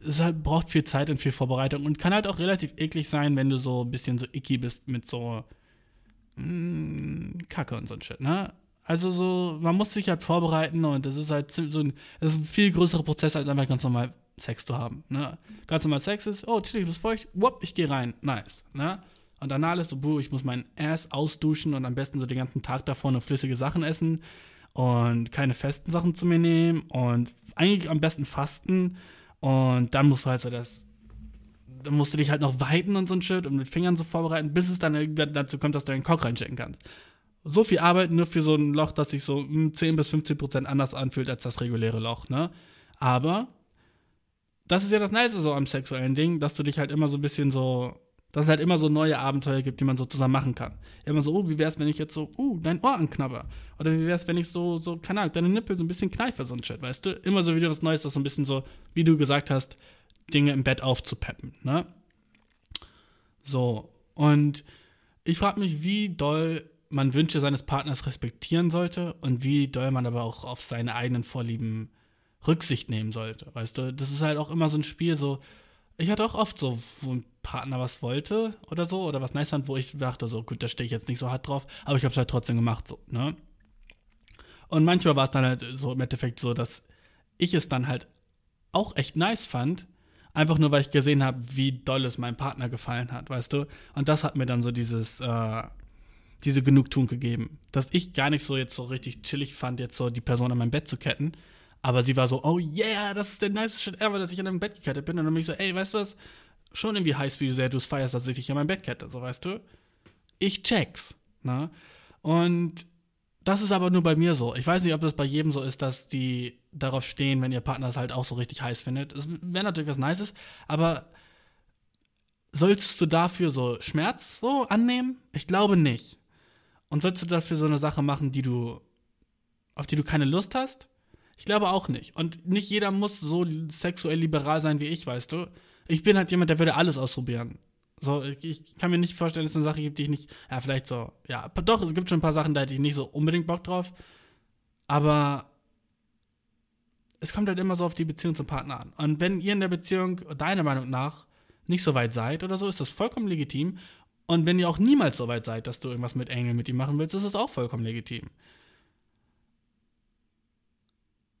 es halt, braucht viel Zeit und viel Vorbereitung und kann halt auch relativ eklig sein, wenn du so ein bisschen so icky bist mit so mh, mm, Kacke und so ein Shit, ne? Also so, man muss sich halt vorbereiten und das ist halt so ein, das ist ein viel größerer Prozess, als einfach ganz normal Sex zu haben, ne? Ganz normal Sex ist, oh, chillig, du bist feucht, whoop, ich gehe rein, nice, ne? Und danach ist so, buh, ich muss meinen Ass ausduschen und am besten so den ganzen Tag davor nur flüssige Sachen essen und keine festen Sachen zu mir nehmen und eigentlich am besten fasten und dann musst du halt so das dann musst du dich halt noch weiten und so ein Shit und mit Fingern so vorbereiten, bis es dann irgendwann dazu kommt, dass du deinen Cock reinchecken kannst. So viel Arbeit nur für so ein Loch, das sich so 10 hm, bis 15 Prozent anders anfühlt als das reguläre Loch, ne? Aber das ist ja das Nice so am sexuellen Ding, dass du dich halt immer so ein bisschen so, dass es halt immer so neue Abenteuer gibt, die man so zusammen machen kann. Immer so, oh, wie wär's, wenn ich jetzt so, uh, dein Ohr anknabber? Oder wie wär's, wenn ich so, so, keine Ahnung, deine Nippel so ein bisschen kneife, so ein Shit, weißt du? Immer so wieder was Neues, das so ein bisschen so, wie du gesagt hast, Dinge im Bett aufzupeppen. Ne? So, und ich frage mich, wie doll man Wünsche seines Partners respektieren sollte und wie doll man aber auch auf seine eigenen Vorlieben Rücksicht nehmen sollte. Weißt du, das ist halt auch immer so ein Spiel, so. Ich hatte auch oft so, wo ein Partner was wollte oder so, oder was nice fand, wo ich dachte, so, gut, da stehe ich jetzt nicht so hart drauf, aber ich habe es halt trotzdem gemacht, so, ne? Und manchmal war es dann halt so im Endeffekt so, dass ich es dann halt auch echt nice fand, Einfach nur, weil ich gesehen habe, wie doll es meinem Partner gefallen hat, weißt du? Und das hat mir dann so dieses, äh, diese Genugtuung gegeben. Dass ich gar nicht so jetzt so richtig chillig fand, jetzt so die Person an mein Bett zu ketten. Aber sie war so, oh yeah, das ist der nice shit ever, dass ich in einem Bett gekettet bin. Und dann bin ich so, ey, weißt du was? Schon irgendwie heiß, wie sehr du es feierst, dass ich dich in meinem Bett kette, so weißt du? Ich check's. Ne? Und das ist aber nur bei mir so. Ich weiß nicht, ob das bei jedem so ist, dass die darauf stehen, wenn ihr Partner es halt auch so richtig heiß findet. Es wäre natürlich was Nices, aber solltest du dafür so Schmerz so annehmen? Ich glaube nicht. Und sollst du dafür so eine Sache machen, die du, auf die du keine Lust hast? Ich glaube auch nicht. Und nicht jeder muss so sexuell liberal sein wie ich, weißt du. Ich bin halt jemand, der würde alles ausprobieren. So, ich kann mir nicht vorstellen, dass es eine Sache gibt, die ich nicht, ja, vielleicht so, ja, doch, es gibt schon ein paar Sachen, da hätte ich nicht so unbedingt Bock drauf. Aber es kommt halt immer so auf die Beziehung zum Partner an. Und wenn ihr in der Beziehung, deiner Meinung nach, nicht so weit seid oder so, ist das vollkommen legitim. Und wenn ihr auch niemals so weit seid, dass du irgendwas mit Engel mit ihm machen willst, ist das auch vollkommen legitim.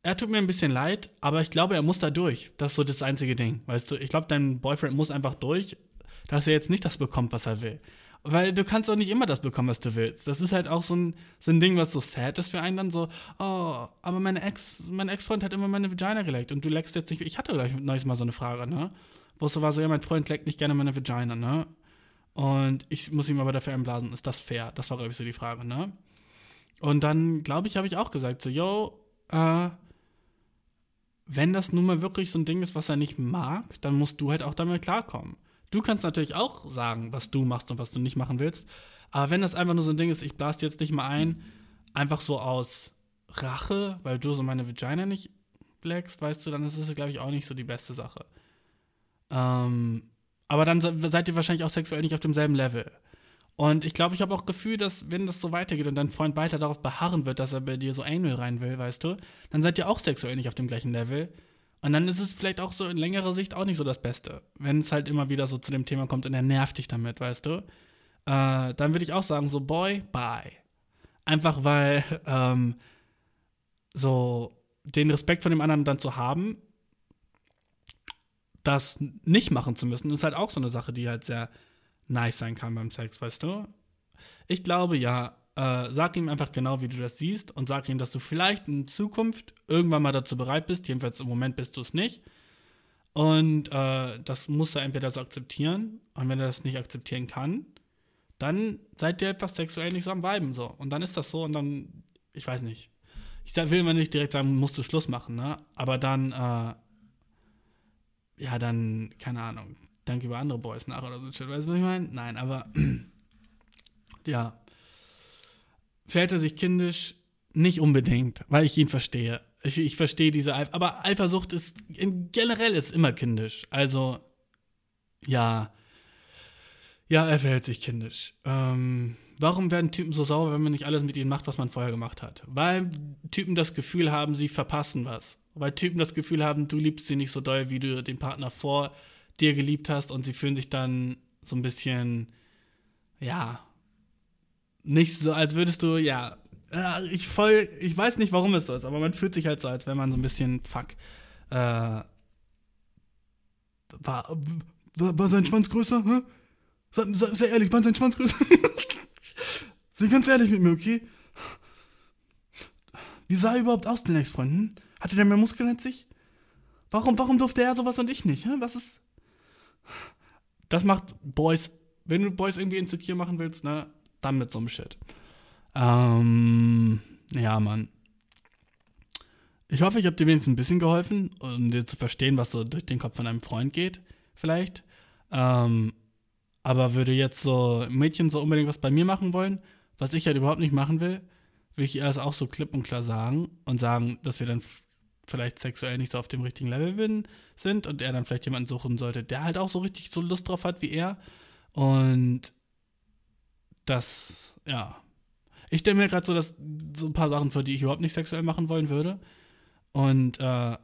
Er tut mir ein bisschen leid, aber ich glaube, er muss da durch. Das ist so das einzige Ding. Weißt du, ich glaube, dein Boyfriend muss einfach durch, dass er jetzt nicht das bekommt, was er will. Weil du kannst auch nicht immer das bekommen, was du willst. Das ist halt auch so ein, so ein Ding, was so sad ist für einen dann so, oh, aber meine Ex, mein Ex-Freund hat immer meine Vagina geleckt und du leckst jetzt nicht. Ich hatte gleich neues Mal so eine Frage, ne? Wo es so war, so, ja, mein Freund leckt nicht gerne meine Vagina, ne? Und ich muss ihm aber dafür einblasen, ist das fair? Das war, glaube ich, so die Frage, ne? Und dann, glaube ich, habe ich auch gesagt, so, yo, äh, wenn das nun mal wirklich so ein Ding ist, was er nicht mag, dann musst du halt auch damit klarkommen. Du kannst natürlich auch sagen, was du machst und was du nicht machen willst. Aber wenn das einfach nur so ein Ding ist, ich blase jetzt nicht mal ein, einfach so aus Rache, weil du so meine Vagina nicht leckst, weißt du, dann ist es, glaube ich, auch nicht so die beste Sache. Ähm, aber dann seid ihr wahrscheinlich auch sexuell nicht auf demselben Level. Und ich glaube, ich habe auch Gefühl, dass wenn das so weitergeht und dein Freund weiter darauf beharren wird, dass er bei dir so Anal rein will, weißt du, dann seid ihr auch sexuell nicht auf dem gleichen Level. Und dann ist es vielleicht auch so in längerer Sicht auch nicht so das Beste. Wenn es halt immer wieder so zu dem Thema kommt und er nervt dich damit, weißt du. Äh, dann würde ich auch sagen, so, boy, bye. Einfach weil ähm, so den Respekt von dem anderen dann zu haben, das nicht machen zu müssen, ist halt auch so eine Sache, die halt sehr nice sein kann beim Sex, weißt du? Ich glaube ja, äh, sag ihm einfach genau, wie du das siehst und sag ihm, dass du vielleicht in Zukunft irgendwann mal dazu bereit bist. Jedenfalls im Moment bist du es nicht. Und äh, das muss er entweder so akzeptieren. Und wenn er das nicht akzeptieren kann, dann seid ihr etwas sexuell nicht so am Weiben so. Und dann ist das so und dann, ich weiß nicht. Ich will immer nicht direkt sagen, musst du Schluss machen, ne? Aber dann, äh, ja, dann, keine Ahnung, danke über andere Boys nach oder so. Weißt du, was ich meine? Nein, aber ja. Verhält er sich kindisch? Nicht unbedingt, weil ich ihn verstehe. Ich, ich verstehe diese, Eif aber Eifersucht ist, generell ist immer kindisch. Also, ja. Ja, er verhält sich kindisch. Ähm, warum werden Typen so sauer, wenn man nicht alles mit ihnen macht, was man vorher gemacht hat? Weil Typen das Gefühl haben, sie verpassen was. Weil Typen das Gefühl haben, du liebst sie nicht so doll, wie du den Partner vor dir geliebt hast und sie fühlen sich dann so ein bisschen, ja, nicht so, als würdest du, ja, ich voll, ich weiß nicht, warum es so ist, aber man fühlt sich halt so, als wenn man so ein bisschen, fuck, äh, war, war, war sein Schwanz größer, hä? Sei, sei, sei ehrlich, war sein Schwanz größer? sei ganz ehrlich mit mir, okay? Wie sah er überhaupt aus, den Ex-Freunden? Hatte der mehr Muskeln als ich? Warum, warum durfte er sowas und ich nicht? Hä? Was ist, das macht Boys, wenn du Boys irgendwie insecure machen willst, ne, dann mit so einem Shit. Ähm, ja, Mann. Ich hoffe, ich habe dir wenigstens ein bisschen geholfen, um dir zu verstehen, was so durch den Kopf von einem Freund geht, vielleicht. Ähm, aber würde jetzt so Mädchen so unbedingt was bei mir machen wollen, was ich halt überhaupt nicht machen will, will ich erst auch so klipp und klar sagen und sagen, dass wir dann vielleicht sexuell nicht so auf dem richtigen Level sind und er dann vielleicht jemanden suchen sollte, der halt auch so richtig so Lust drauf hat wie er. Und das, ja. Ich stelle mir gerade so, dass so ein paar Sachen vor, die ich überhaupt nicht sexuell machen wollen würde. Und äh,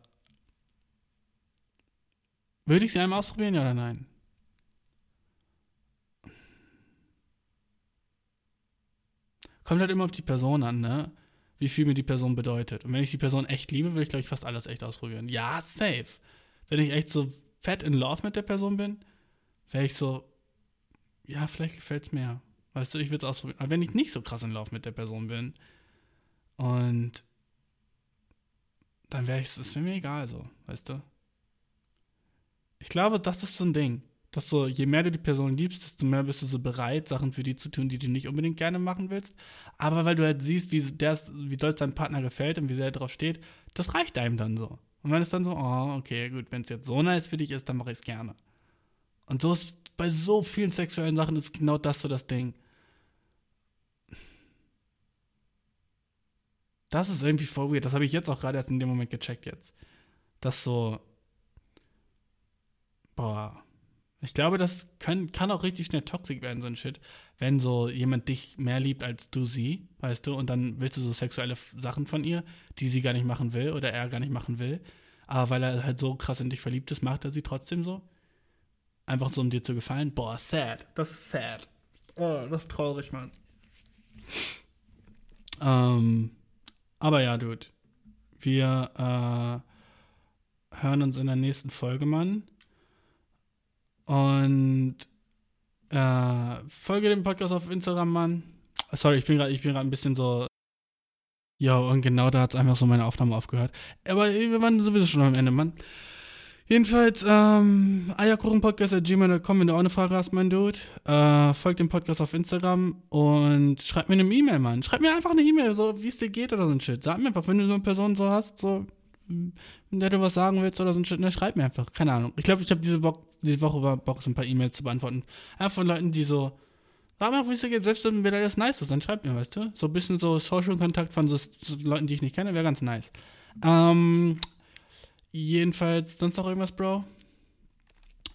würde ich sie einmal ausprobieren, ja oder nein? Kommt halt immer auf die Person an, ne? wie viel mir die Person bedeutet. Und wenn ich die Person echt liebe, würde ich, glaube ich, fast alles echt ausprobieren. Ja, safe. Wenn ich echt so fett in love mit der Person bin, wäre ich so, ja, vielleicht gefällt es mir. Weißt du, ich würde es ausprobieren. Aber wenn ich nicht so krass in love mit der Person bin und dann wäre ich, es mir egal so, weißt du? Ich glaube, das ist so ein Ding. Dass so, je mehr du die Person liebst, desto mehr bist du so bereit, Sachen für die zu tun, die du nicht unbedingt gerne machen willst. Aber weil du halt siehst, wie, der, wie doll dein Partner gefällt und wie sehr er drauf steht, das reicht einem dann so. Und wenn es dann so, oh, okay, gut, wenn es jetzt so nice für dich ist, dann mache ich es gerne. Und so ist bei so vielen sexuellen Sachen ist genau das so das Ding. Das ist irgendwie voll weird. Das habe ich jetzt auch gerade erst in dem Moment gecheckt jetzt. Das so. Boah. Ich glaube, das kann, kann auch richtig schnell toxisch werden, so ein Shit. Wenn so jemand dich mehr liebt als du sie, weißt du, und dann willst du so sexuelle Sachen von ihr, die sie gar nicht machen will oder er gar nicht machen will. Aber weil er halt so krass in dich verliebt ist, macht er sie trotzdem so. Einfach so, um dir zu gefallen. Boah, sad. Das ist sad. Oh, das ist traurig, Mann. Ähm, aber ja, Dude. Wir äh, hören uns in der nächsten Folge, Mann. Und äh, folge dem Podcast auf Instagram, Mann. Sorry, ich bin gerade ein bisschen so. Ja, und genau da hat einfach so meine Aufnahme aufgehört. Aber wir waren sowieso schon am Ende, Mann. Jedenfalls, ähm, eierkuchenpodcast.gmail.com, wenn du auch eine Frage hast, mein Dude. Äh, folgt dem Podcast auf Instagram und schreib mir eine E-Mail, Mann. Schreib mir einfach eine E-Mail, so wie es dir geht oder so ein Shit. Sag mir einfach, wenn du so eine Person so hast, so, in der du was sagen willst oder so ein Shit, ne, schreib mir einfach. Keine Ahnung. Ich glaube, ich habe diese, diese Woche Bock, so ein paar E-Mails zu beantworten. Einfach von Leuten, die so, sag einfach, wie es dir geht. Selbst wenn mir das nice ist, dann schreib mir, weißt du? So ein bisschen so Social-Kontakt von so, so Leuten, die ich nicht kenne, wäre ganz nice. Ähm, Jedenfalls, sonst noch irgendwas, Bro?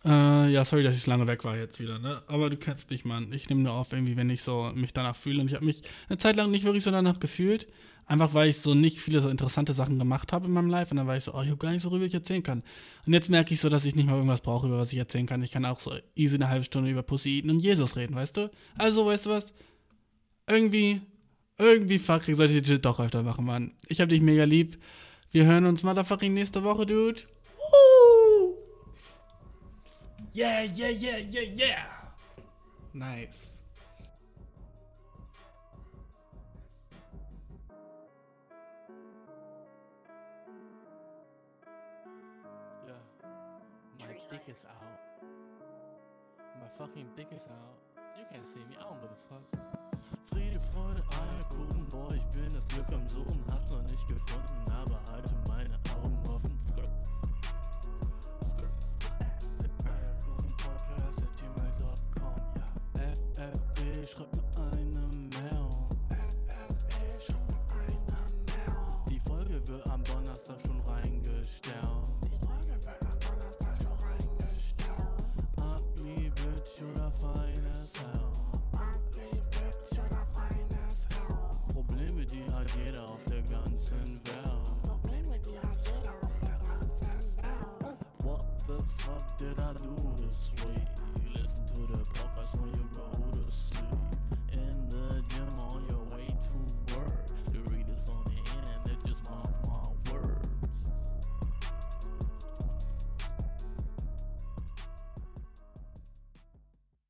Äh, ja, sorry, dass ich lange weg war jetzt wieder, ne? Aber du kennst dich, Mann. Ich nehme nur auf, irgendwie, wenn ich so mich danach fühle. Und ich habe mich eine Zeit lang nicht wirklich so danach gefühlt. Einfach weil ich so nicht viele so interessante Sachen gemacht habe in meinem Life. Und dann war ich so, oh, ich habe gar nicht so, worüber ich erzählen kann. Und jetzt merke ich so, dass ich nicht mal irgendwas brauche, über was ich erzählen kann. Ich kann auch so easy eine halbe Stunde über Pussy Eaten und Jesus reden, weißt du? Also, weißt du was? Irgendwie, irgendwie fuck, ich sollte die Shit doch öfter machen, Mann. Ich hab dich mega lieb. Wir hören uns motherfucking nächste Woche, Dude. Woo! Yeah, yeah, yeah, yeah, yeah. Nice. Yeah. My dick is out. My fucking dick is out. You can't see me, I don't give a fuck. Friede, Freude, Eierkuchen, boah, ich bin das Glück am Suchen, hab's noch nicht gefunden, schreib mir eine Mail. Die Folge wird am Donnerstag schon reingestellt. Die Folge am Donnerstag schon reingestellt. Ugly Bitch oder Fine as Hell. Probleme, die hat jeder auf der ganzen Welt. What the fuck did I do